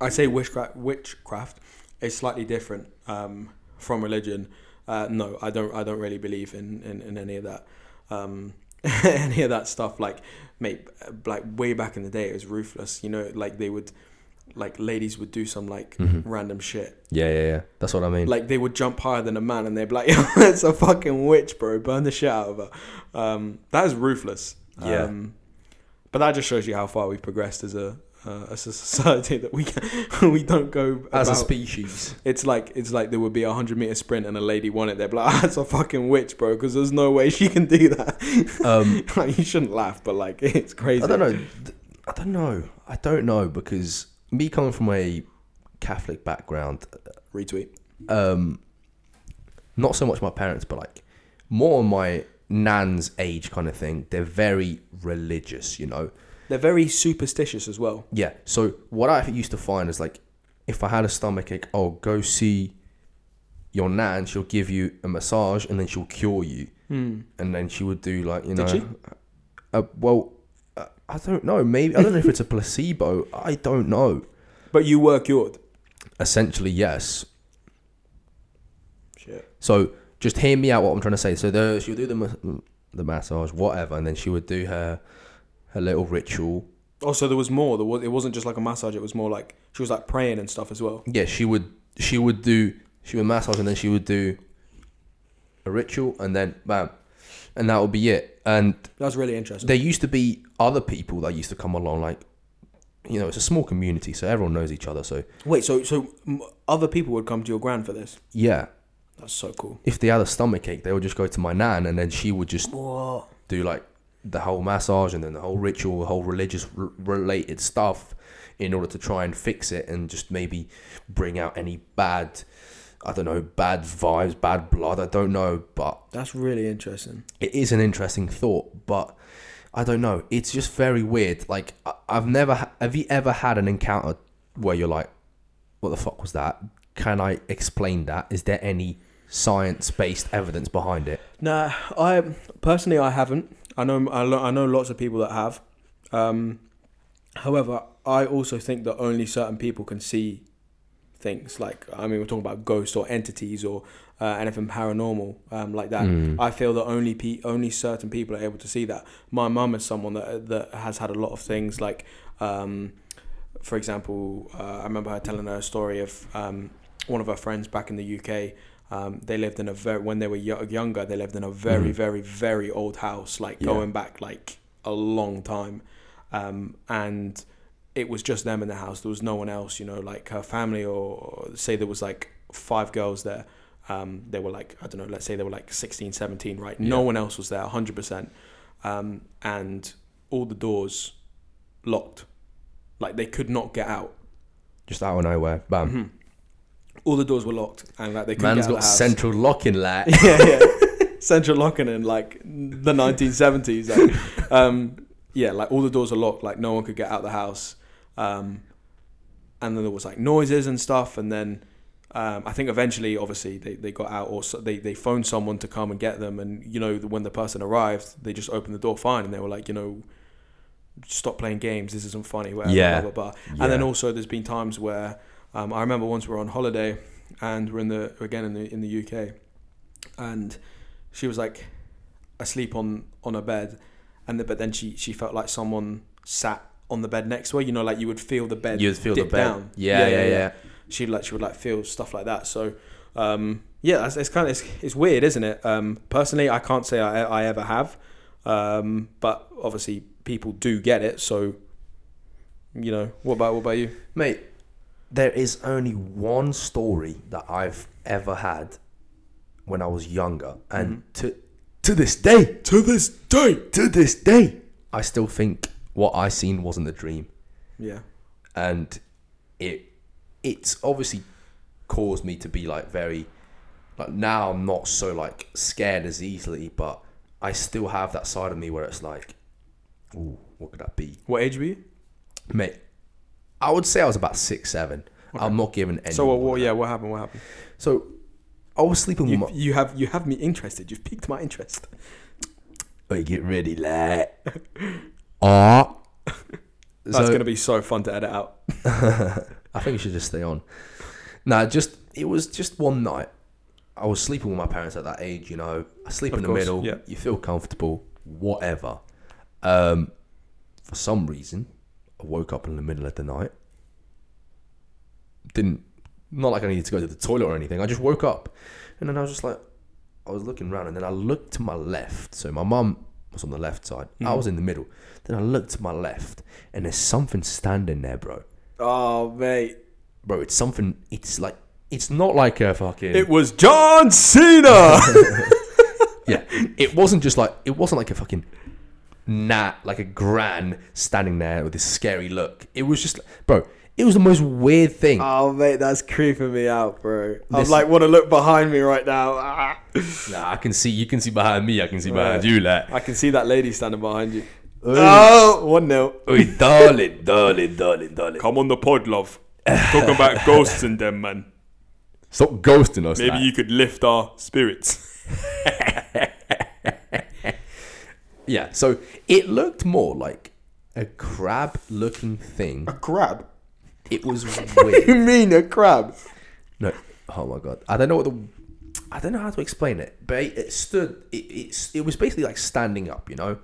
Speaker 1: I say witchcraft, witchcraft is slightly different um, from religion. Uh, no, I don't. I don't really believe in, in, in any of that. Um, any of that stuff. Like, mate, like way back in the day, it was ruthless. You know, like they would, like ladies would do some like
Speaker 2: Mhm.
Speaker 1: random shit.
Speaker 2: Yeah, yeah, yeah. That's what I mean.
Speaker 1: Like they would jump higher than a man, and they'd be like, "It's a fucking witch, bro! Burn the shit out of her." Um, that is ruthless.
Speaker 2: Yeah.
Speaker 1: Um, but that just shows you how far we've progressed as a uh, as a society that we can, we don't go
Speaker 2: As a species.
Speaker 1: It's like it's like there would be a hundred meter sprint and a lady won it. They'd be like, "Ah, "That's a fucking witch, bro," because there's no way she can do that.
Speaker 2: Um,
Speaker 1: like, you shouldn't laugh, but like it's crazy.
Speaker 2: I don't know. I don't know. I don't know because me coming from a Catholic background,
Speaker 1: Retweet.
Speaker 2: um, not so much my parents, but like more on my nan's age kind of thing. They're very religious, you know.
Speaker 1: They're very superstitious as well.
Speaker 2: Yeah. So what I used to find is like, if I had a stomach ache, oh, go see your nan. She'll give you a massage and then she'll cure you.
Speaker 1: Hmm.
Speaker 2: And then she would do like you
Speaker 1: Did
Speaker 2: know.
Speaker 1: she?
Speaker 2: Uh, well, uh, I don't know. Maybe I don't know if it's a placebo. I don't know.
Speaker 1: But you were cured.
Speaker 2: Essentially, yes.
Speaker 1: Shit.
Speaker 2: So just hear me out. What I'm trying to say. So the, she'll do the the massage, whatever, and then she would do her her little ritual.
Speaker 1: Oh, also, there was more. There was. It wasn't just like a massage. It was more like she was like praying and stuff as well.
Speaker 2: Yeah, she would she would do she would massage and then she would do a ritual and then bam, and that would be it. And
Speaker 1: That's really interesting.
Speaker 2: there used to be other people that used to come along, like you know, it's a small community, so everyone knows each other. So
Speaker 1: Wait, so so other people would come to your grand for this?
Speaker 2: yeah,
Speaker 1: That's so cool.
Speaker 2: if they had a stomach ache, they would just go to my nan, and then she would just
Speaker 1: What?
Speaker 2: do like the whole massage and then the whole ritual, the whole religious r- related stuff in order to try and fix it and just maybe bring out any bad, I don't know, bad vibes, bad blood. I don't know, but
Speaker 1: That's really interesting.
Speaker 2: it is an interesting thought. But I don't know. It's just very weird. Like I- I've never. ha- Have you ever had an encounter where you're like, "What the fuck was that? Can I explain that? Is there any science-based evidence behind it?"
Speaker 1: Nah, I personally I haven't. I know I lo- I know lots of people that have. Um, however, I also think that only certain people can see things. Like I mean, we're talking about ghosts or entities or uh, anything paranormal um, like that.
Speaker 2: Mm.
Speaker 1: I feel that only pe- only certain people are able to see that. My mum is someone that that has had a lot of things like, um, for example, uh, I remember her telling her a story of um, one of her friends back in the UK. Um, they lived in a very when they were yo- younger. They lived in a very
Speaker 2: Mhm.
Speaker 1: very very old house, like
Speaker 2: Yeah.
Speaker 1: going back like a long time, um, and it was just them in the house. There was no one else, you know, like her family or say there was like five girls there. Um, they were like, I don't know, let's say they were like 16, 17, right? No one else was there, 100%. Um, and all the doors locked. Like they could not get out.
Speaker 2: Just out of nowhere, bam.
Speaker 1: Mhm. All the doors were locked, and like they couldn't
Speaker 2: Man's
Speaker 1: get out
Speaker 2: got
Speaker 1: of the house.
Speaker 2: central locking, lad.
Speaker 1: yeah, yeah. Central locking in like the 1970s. Like, um, yeah, like all the doors are locked. Like no one could get out of the house. Um, and then there was like noises and stuff. And then um, I think eventually, obviously, they, they got out or so they, they phoned someone to come and get them. And, you know, when the person arrived, they just opened the door fine. And they were like, you know, stop playing games. This isn't funny. Whatever,
Speaker 2: Yeah.
Speaker 1: blah, blah, blah. And then also there's been times where um, I remember once we were on holiday and we're in the again in the in the UK, and she was like asleep on on her bed, and the, but then she she felt like someone sat on the bed next to her. You know, like you would feel the bed.
Speaker 2: You'd feel the bed.
Speaker 1: down.
Speaker 2: Yeah, yeah, yeah.
Speaker 1: She like she would like feel stuff like that. So. Um, yeah, it's, it's kind of it's, it's weird, isn't it? Um, personally, I can't say I, I ever have, um, but obviously people do get it. So, you know, what about what about you?
Speaker 2: Mate, there is only one story that I've ever had when I was younger, and mm-hmm. to to this day,
Speaker 1: To this day,
Speaker 2: to this day, I still think what I seen wasn't a dream,
Speaker 1: yeah,
Speaker 2: and it it's obviously caused me to be like very like now I'm not so like scared as easily, but I still have that side of me where it's like, ooh, what could that be?
Speaker 1: what age were you?
Speaker 2: Mate, I would say I was about six, seven.
Speaker 1: Okay.
Speaker 2: I'm not giving any.
Speaker 1: So, what, what, yeah, what happened? What happened?
Speaker 2: So, I was sleeping with
Speaker 1: You,
Speaker 2: my.
Speaker 1: you have you have me interested. You've piqued my interest.
Speaker 2: Wait, get ready, lad. Ah.
Speaker 1: That's gonna be so fun to edit out.
Speaker 2: I think you should just stay on. Nah, just it was just one night. I was sleeping with my parents at that age, you know. I sleep
Speaker 1: Of
Speaker 2: in the
Speaker 1: course,
Speaker 2: middle.
Speaker 1: yeah.
Speaker 2: You feel comfortable, whatever. Um, for some reason, I woke up in the middle of the night. Didn't not like I needed to go to the toilet or anything. I just woke up, and then I was just like, I was looking around, and then I looked to my left. So my mum was on the left side. I
Speaker 1: Mhm.
Speaker 2: was in the middle. Then I looked to my left, and there's something standing there, bro
Speaker 1: Oh mate,
Speaker 2: bro, it's something. It's like it's not like a fucking.
Speaker 1: it was John Cena.
Speaker 2: yeah, it wasn't just like it wasn't like a fucking nat like a gran standing there with this scary look. It was just, bro. It was the most weird thing.
Speaker 1: oh mate, that's creeping me out, bro. I
Speaker 2: This-
Speaker 1: like want to look behind me right now. Ah.
Speaker 2: nah, I can see. You can see behind me. I can see behind you, lad.
Speaker 1: I can see that lady standing behind you. Oh, one nil.
Speaker 2: Oi, darling, darling, darling, darling.
Speaker 1: Come on the pod, love. Talking about ghosts and them, man.
Speaker 2: Stop ghosting us.
Speaker 1: Maybe you could lift our spirits.
Speaker 2: Yeah. So it looked more like a crab-looking thing.
Speaker 1: A crab?
Speaker 2: It was
Speaker 1: What
Speaker 2: weird.
Speaker 1: do you mean a crab?
Speaker 2: No, oh my god, I don't know what the, I don't know how to explain it, but it, it stood, it, it's, it was basically like standing up, you know,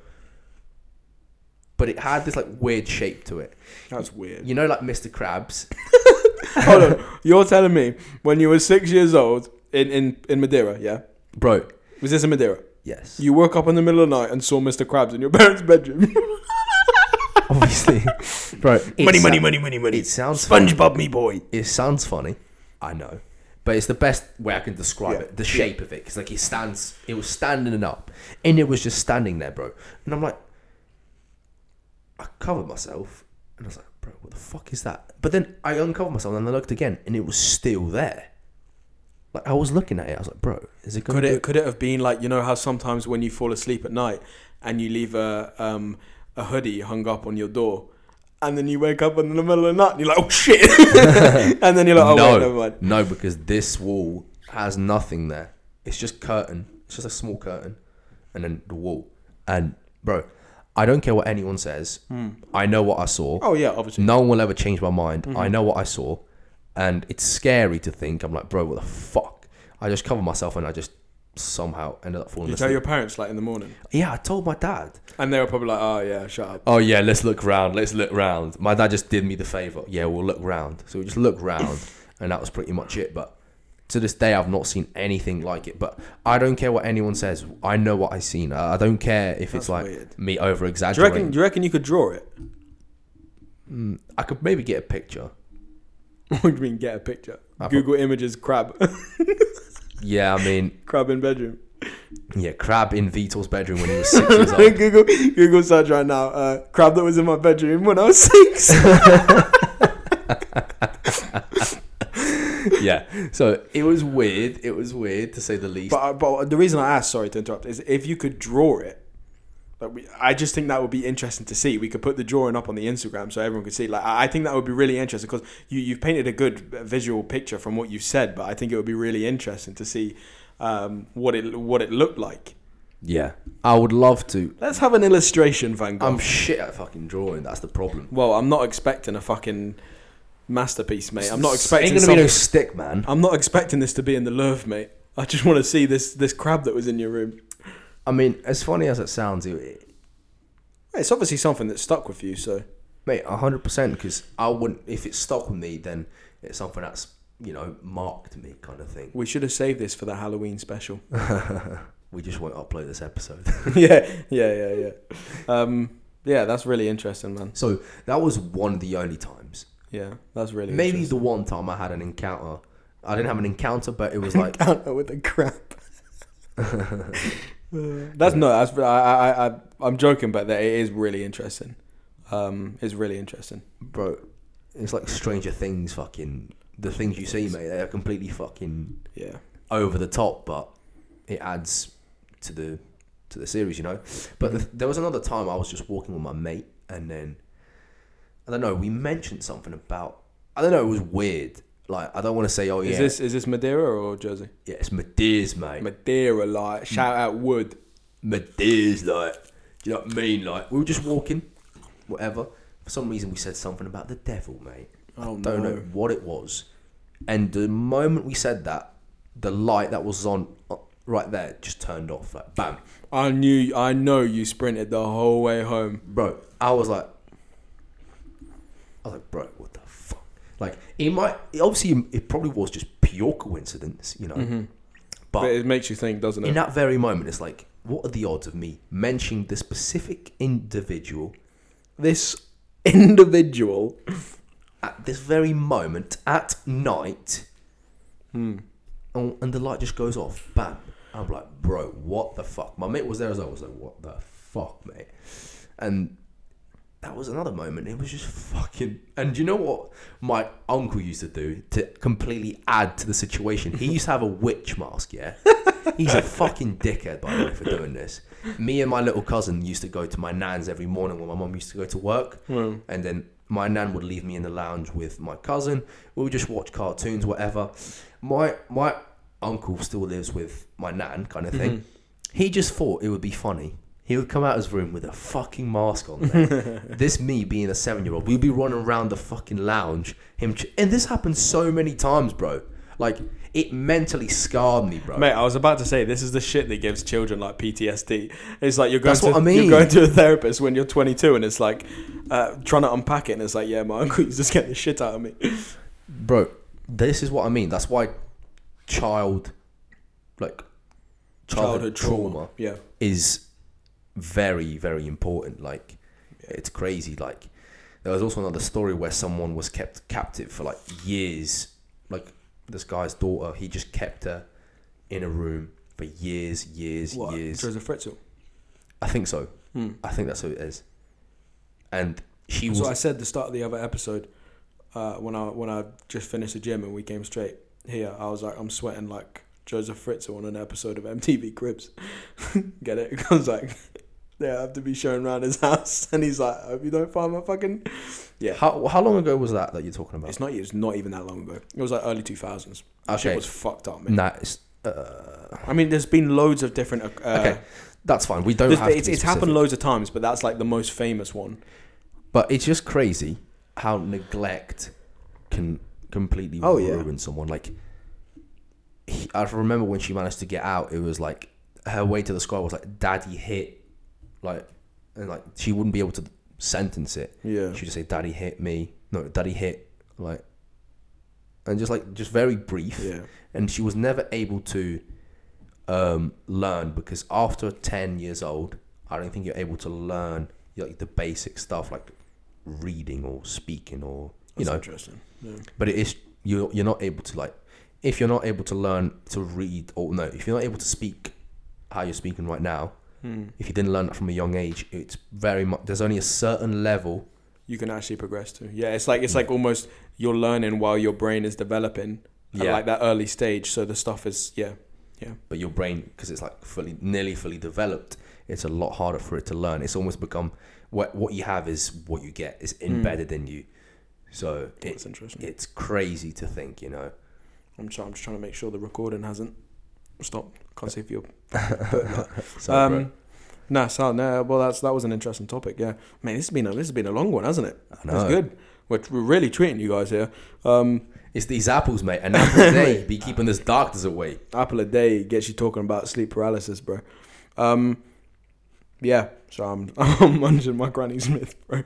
Speaker 2: but it had this like weird shape to it,
Speaker 1: That's weird.
Speaker 2: you know, like Mr. Krabs.
Speaker 1: Hold on. You're telling me when you were six years old in, in, in Madeira, yeah?
Speaker 2: Bro,
Speaker 1: Was this in Madeira?
Speaker 2: Yes,
Speaker 1: You woke up in the middle of the night and saw Mr. Krabs in your parents' bedroom.
Speaker 2: obviously, bro. it
Speaker 1: money,
Speaker 2: sou-
Speaker 1: money, money, money, money.
Speaker 2: It sounds funny.
Speaker 1: SpongeBob, me boy.
Speaker 2: It sounds funny, I know, but it's the best way I can describe
Speaker 1: Yeah,
Speaker 2: it. The shape of it, because like it stands, it was standing up, and it was just standing there, bro. And I'm like, I covered myself, and I was like, bro, what the fuck is that? But then I uncovered myself, and I looked again, and it was still there. Like I was looking at it, I was like, bro, is it?
Speaker 1: Could it could it have been like you know how sometimes when you fall asleep at night and you leave a um a hoodie hung up on your door, and then you wake up in the middle of the night and you're like oh shit, and then you're like oh
Speaker 2: no,
Speaker 1: wait never mind.
Speaker 2: no, because this wall has nothing there. It's just curtain. It's just a small curtain, and then the wall. And bro, I don't care what anyone says. I know what I saw.
Speaker 1: Oh yeah, obviously.
Speaker 2: No one will ever change my mind.
Speaker 1: Mm-hmm.
Speaker 2: I know what I saw, and it's scary to think. I'm like, bro, what the fuck? I just covered myself, and I just somehow ended up falling
Speaker 1: You tell
Speaker 2: asleep.
Speaker 1: your parents like in the morning,
Speaker 2: yeah, I told my dad.
Speaker 1: and they were probably like oh yeah, shut up.
Speaker 2: Oh yeah, let's look round. Let's look round. My dad just did me the favor. Yeah, we'll look round. So we just looked round, and that was pretty much it. But to this day, I've not seen anything like it. But I don't care what anyone says. I know what I seen. I don't care if
Speaker 1: That's
Speaker 2: it's like
Speaker 1: weird.
Speaker 2: me over exaggerating.
Speaker 1: reckon? Do you reckon you could draw it?
Speaker 2: Mm, I could maybe get a picture.
Speaker 1: What do you mean get a picture?
Speaker 2: I
Speaker 1: Google images crab.
Speaker 2: Yeah, I mean,
Speaker 1: Crab in bedroom.
Speaker 2: yeah, crab in Vitor's bedroom when he was six years old.
Speaker 1: Google Google search right now. Uh, crab that was in my bedroom when I was six.
Speaker 2: yeah, so it was weird. It was weird to say the least.
Speaker 1: but but the reason I asked, sorry to interrupt, is if you could draw it. Like we, I just think that would be interesting to see. We could put the drawing up on the Instagram so everyone could see. Like I think that would be really interesting because you you've painted a good visual picture from what you've said, but I think it would be really interesting to see um, what it what it looked like.
Speaker 2: yeah, I would love to.
Speaker 1: Let's have an illustration, Van Gogh.
Speaker 2: I'm shit at fucking drawing. That's the problem.
Speaker 1: well, I'm not expecting a fucking masterpiece, mate. I'm not expecting.
Speaker 2: Ain't gonna be no stick, man.
Speaker 1: I'm not expecting this to be in the Louvre, mate. I just want to see this this crab that was in your room.
Speaker 2: I mean, as funny as it sounds, it,
Speaker 1: It's obviously something that stuck with you, so
Speaker 2: mate, hundred percent. Because I wouldn't. If it stuck with me, then it's something that's you know marked me, kind of thing.
Speaker 1: we should have saved this for the Halloween special.
Speaker 2: We just won't upload this episode.
Speaker 1: yeah, yeah, yeah, yeah. Um, yeah, that's really interesting, man.
Speaker 2: so that was one of the only times.
Speaker 1: Yeah, that's really
Speaker 2: Maybe the one time I had an encounter. I didn't have an encounter, but it was like
Speaker 1: encounter with a crab. That's no, that's I, I, I, I'm joking, but that it is really interesting. Um, it's really interesting.
Speaker 2: bro, it's like Stranger Things. Fucking the things you see, mate. They're completely fucking
Speaker 1: Yeah,
Speaker 2: over the top, but it adds to the to the series, you know. But
Speaker 1: Mm-hmm.
Speaker 2: th- there was another time I was just walking with my mate, and then I don't know. We mentioned something about I don't know. It was weird. Like I don't want to say, oh yeah,
Speaker 1: is this is this Madeira or Jersey?
Speaker 2: yeah, it's Madeiras, mate.
Speaker 1: Madeira, like shout out Wood.
Speaker 2: Madeiras, like, do you know what I mean? Like we were just walking, whatever. For some reason, we said something about the devil, mate.
Speaker 1: Oh
Speaker 2: don't know what it was. And the moment we said that, the light that was on uh, right there just turned off. Like bam,
Speaker 1: I knew, I know you sprinted the whole way home.
Speaker 2: bro. I was like, I was like, bro, what the? Like it might obviously it probably was just pure coincidence, you know.
Speaker 1: But,
Speaker 2: But
Speaker 1: it makes you think, doesn't it?
Speaker 2: in that very moment, it's like, what are the odds of me mentioning the specific individual
Speaker 1: this individual.
Speaker 2: at this very moment at night,
Speaker 1: Hmm.
Speaker 2: and, and the light just goes off. Bam. I'm like, bro, what the fuck? My mate was there as well. I was like, what the fuck, mate? And that was another moment. It was just fucking. And you know what my uncle used to do to completely add to the situation? He used to have a witch mask, yeah? He's a fucking dickhead, by the way, for doing this. Me and my little cousin used to go to my nan's every morning when my mum used to go to work.
Speaker 1: Hmm.
Speaker 2: And then my nan would leave me in the lounge with my cousin. We would just watch cartoons, whatever. My my uncle still lives with my nan, kind of thing.
Speaker 1: Mm-hmm.
Speaker 2: He just thought it would be funny. He would come out of his room with a fucking mask on. this me being a seven year old, we'd be running around the fucking lounge. Him ch- and this happened so many times, bro. Like it mentally scarred me, bro.
Speaker 1: Mate, I was about to say this is the shit that gives children like PTSD. It's like you're going
Speaker 2: That's
Speaker 1: to
Speaker 2: I mean.
Speaker 1: you're going to a therapist when you're 22, and it's like uh, trying to unpack it, and it's like, yeah, my uncle used to scare the shit out of me.
Speaker 2: bro this is what i mean that's why child like childhood, trauma,
Speaker 1: Yeah,
Speaker 2: is very very important like it's crazy like there was also another story where someone was kept captive for like years like this guy's daughter he just kept her in a room for years years
Speaker 1: what?
Speaker 2: years
Speaker 1: Josef Fritzl.
Speaker 2: i think so
Speaker 1: Hmm.
Speaker 2: i think that's who it is and she was
Speaker 1: So I said the start of the other episode uh, when I when I just finished the gym and we came straight here. I was like, I'm sweating like Josef Fritzl on an episode of MTV Cribs. Get it? I was like, they have to be shown around his house, and he's like, I hope you don't find my fucking. Yeah,
Speaker 2: how, how long ago was that that you're talking about
Speaker 1: it's not. It's not even that long ago. It was like early 2000s.
Speaker 2: Okay.
Speaker 1: Shit was fucked up, man.
Speaker 2: nah, it's, uh,
Speaker 1: I mean, there's been loads of different. Uh,
Speaker 2: okay that's fine we don't have to
Speaker 1: it's, it's happened loads of times, but that's like the most famous one.
Speaker 2: But it's just crazy how neglect can completely
Speaker 1: Oh, yeah.
Speaker 2: ruin someone. Like, he, I remember when she managed to get out, it was like her way to the sky was like, "Daddy hit," like, and like she wouldn't be able to sentence it.
Speaker 1: Yeah.
Speaker 2: She'd just say, "Daddy hit me," no, "Daddy hit," like, and just like just very brief.
Speaker 1: Yeah.
Speaker 2: And she was never able to um, learn because after ten years old, I don't think you're able to learn like the basic stuff like reading or speaking or you
Speaker 1: That's
Speaker 2: know
Speaker 1: interesting. Yeah.
Speaker 2: but it is you're you're not able to like if you're not able to learn to read or no, if you're not able to speak how you're speaking right now,
Speaker 1: Hmm.
Speaker 2: if you didn't learn that from a young age, it's very much. There's only a certain level.
Speaker 1: You can actually progress to. Yeah, it's like it's like almost you're learning while your brain is developing. At
Speaker 2: Yeah.
Speaker 1: like that early stage. So the stuff is yeah. Yeah.
Speaker 2: But your brain because it's like fully nearly fully developed it's a lot harder for it to learn it's almost become what what you have is what you get it's embedded in you so it,
Speaker 1: interesting.
Speaker 2: it's crazy to think you know
Speaker 1: I'm trying. I'm just trying to make sure the recording hasn't stopped. Can't see if you're.
Speaker 2: so
Speaker 1: um, nah, so no. Well, that's that was an interesting topic. Yeah, man, this has been a this has been a long one, hasn't it? That's good. We're, we're really treating you guys here. Um,
Speaker 2: it's these apples mate and apple a day be keeping this doctors away
Speaker 1: apple a day gets you talking about sleep paralysis, bro. Um, yeah. So I'm I'm munching my Granny Smith, bro.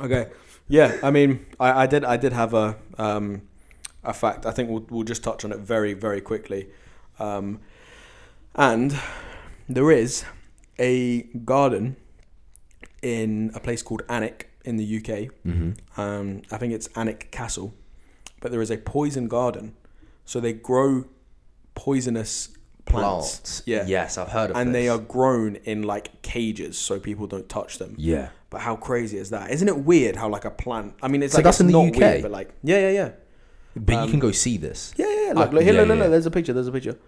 Speaker 1: okay. Yeah. I mean, I, I did I did have a um a fact. I think we'll we'll just touch on it very very quickly. Um, and there is a garden in a place called Alnwick in the UK.
Speaker 2: mm-hmm.
Speaker 1: Um, I think it's Alnwick Castle, but there is a poison garden, so they grow poisonous plants,
Speaker 2: plants
Speaker 1: Yeah.
Speaker 2: yes i've heard of
Speaker 1: and they are grown in like cages, so people don't touch them.
Speaker 2: yeah
Speaker 1: But how crazy is that? Isn't it weird how like a plant? I mean, it's
Speaker 2: So
Speaker 1: like
Speaker 2: that's in the UK?
Speaker 1: weird, but like yeah, yeah, yeah,
Speaker 2: but
Speaker 1: Um,
Speaker 2: you can go see this
Speaker 1: yeah, yeah. yeah. Look, look, here,
Speaker 2: yeah,
Speaker 1: look, look,
Speaker 2: yeah.
Speaker 1: look, there's a picture. There's a picture.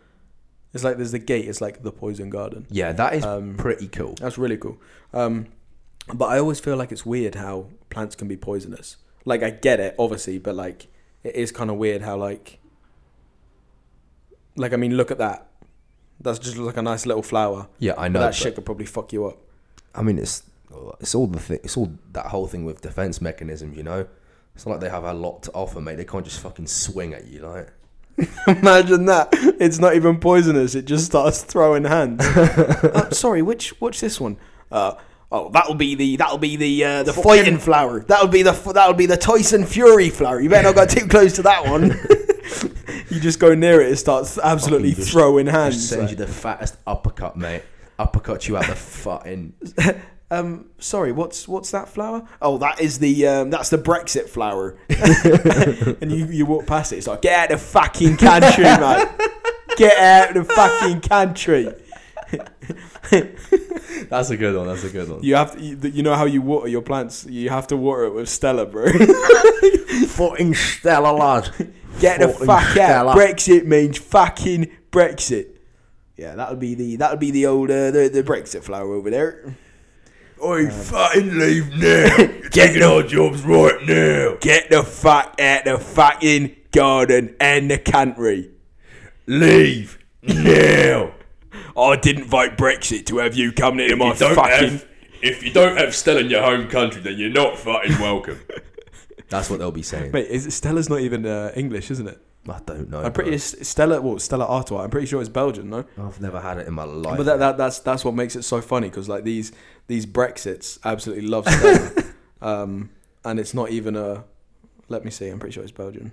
Speaker 1: It's like there's the gate. It's like the poison garden.
Speaker 2: yeah that is
Speaker 1: Um,
Speaker 2: pretty cool
Speaker 1: That's really cool. Um, but I always feel like it's weird how plants can be poisonous. Like I get it, obviously, but like it is kind of weird how like, like I mean, look at that. That's just like a nice little flower.
Speaker 2: yeah i know
Speaker 1: that shit could probably fuck you up.
Speaker 2: I mean, it's it's all the thing. It's all that whole thing with defense mechanisms. You know, it's not like they have a lot to offer, mate. They can't just fucking swing at you, like.
Speaker 1: Imagine that. It's not even poisonous. It just starts throwing hands. Uh, sorry, which what's this one? Uh, oh, that'll be the that'll be the uh, the fighting flower. That'll be the that'll be the Tyson Fury flower. You better not go too close to that one. you just go near it, it starts absolutely
Speaker 2: Fucking just-
Speaker 1: throwing
Speaker 2: Just
Speaker 1: hands.
Speaker 2: send you the fattest uppercut, mate. Uppercut you out the fucking.
Speaker 1: Um, sorry, what's what's that flower? Oh, that is the um, that's the Brexit flower. and you you walk past it, it's like get out of the fucking country, mate. Get out of the fucking country.
Speaker 2: That's a good one. That's a good one.
Speaker 1: You have to, you, you know how you water your plants. You have to water it with Stella, bro.
Speaker 2: Fucking Stella, lad.
Speaker 1: Get the fuck out.
Speaker 2: Stella.
Speaker 1: Brexit means fucking Brexit. Yeah, that'll be the that would be the old uh, the the Brexit flower over there.
Speaker 2: Oi, fucking leave now. Taking our jobs right now.
Speaker 1: Get the fuck out of the fucking garden and the country.
Speaker 2: Leave now.
Speaker 1: I didn't vote Brexit to have you coming into my
Speaker 3: you don't
Speaker 1: fucking.
Speaker 3: have, if you don't have Stella in your home country, then you're not fucking welcome.
Speaker 2: That's what they'll be saying.
Speaker 1: Mate, is Stella's not even uh, English, isn't it?
Speaker 2: I don't know.
Speaker 1: I'm pretty
Speaker 2: bro.
Speaker 1: Stella. Well, Stella Artois. I'm pretty sure it's Belgian, no?
Speaker 2: I've never had it in my life.
Speaker 1: But that, that that's that's what makes it so funny because like these these Brexits absolutely love Stella, um, and it's not even a. Let me see. I'm pretty sure it's Belgian.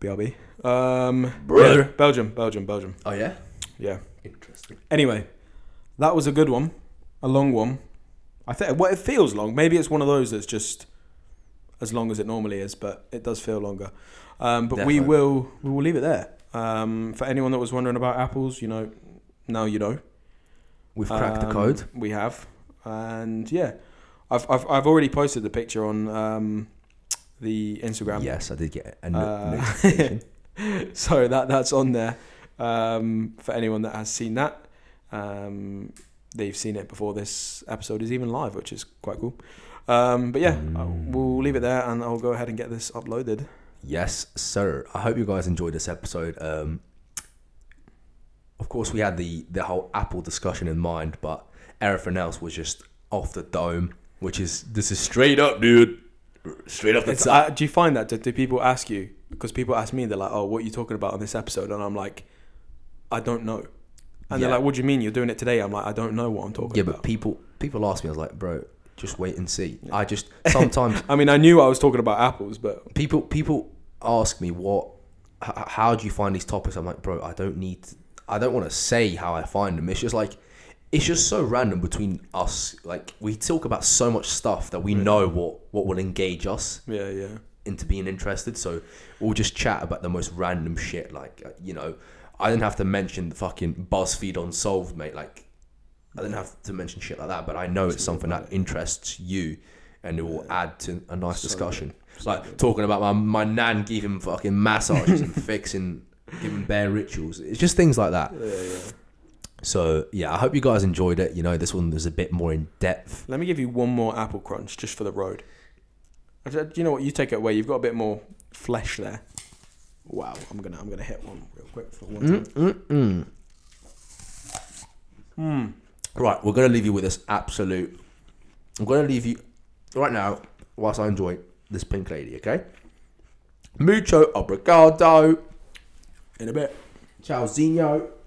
Speaker 1: BRB. Um, Belgium, Belgium, Belgium.
Speaker 2: oh yeah.
Speaker 1: Yeah.
Speaker 2: Interesting.
Speaker 1: Anyway, that was a good one, a long one. I think well, it feels long. Maybe it's one of those that's just as long as it normally is, but it does feel longer. Um, but we will we will leave it there. Um, for anyone that was wondering about apples, you know, now you know.
Speaker 2: We've cracked the
Speaker 1: Um,
Speaker 2: code.
Speaker 1: We have, and yeah, I've I've, I've already posted the picture on um, the Instagram.
Speaker 2: Yes, I did get a no-
Speaker 1: Uh,
Speaker 2: notification.
Speaker 1: so that that's on there um, for anyone that has seen that. They've seen it before this episode is even live, which is quite cool. Um, but yeah,
Speaker 2: Mm.
Speaker 1: we'll leave it there, and I'll go ahead and get this uploaded.
Speaker 2: Yes, sir. I hope you guys enjoyed this episode. Um, of course, we had the the whole Apple discussion in mind, but everything else was just off the dome, which is this is straight up, dude. Straight up the
Speaker 1: It's,
Speaker 2: top.
Speaker 1: uh, do you find that? Do, do people ask you? Because people ask me, they're like, "Oh, what are you talking about on this episode?" And I'm like, "I don't know." And they're like, "What do you mean you're doing it today?" I'm like, "I don't know what I'm talking
Speaker 2: yeah,
Speaker 1: about."
Speaker 2: Yeah, but people people ask me, I was like, bro, just wait and see. I just sometimes
Speaker 1: I mean, I knew I was talking about apples, but
Speaker 2: people people ask me what h- how do you find these topics i'm like bro i don't need to, i don't want to say how i find them it's just like it's just so random between us. Like we talk about so much stuff that we know what what will engage us
Speaker 1: Yeah, yeah.
Speaker 2: into being interested. So we'll just chat about the most random shit. Like uh, you know, I didn't have to mention the fucking BuzzFeed Unsolved, mate. Like I didn't have to mention shit like that, but I know it's something that interests you, and it will add to a nice
Speaker 1: So
Speaker 2: discussion. Like talking about my my nan giving fucking massages and fixing, giving bear rituals. It's just things like that.
Speaker 1: Yeah, yeah.
Speaker 2: So yeah, I hope you guys enjoyed it. You know, this one was a bit more in depth.
Speaker 1: Let me give you one more apple crunch just for the road. I said, You know what? You take it away. You've got a bit more flesh there. Wow, I'm gonna I'm gonna hit one quick for one mm, time.
Speaker 2: Mm-mm.
Speaker 1: Hmm.
Speaker 2: Right, we're gonna leave you with this absolute. I'm gonna leave you right now whilst I enjoy this pink lady. Okay. Mucho obrigado.
Speaker 1: In a bit.
Speaker 2: Ciao, Zinho.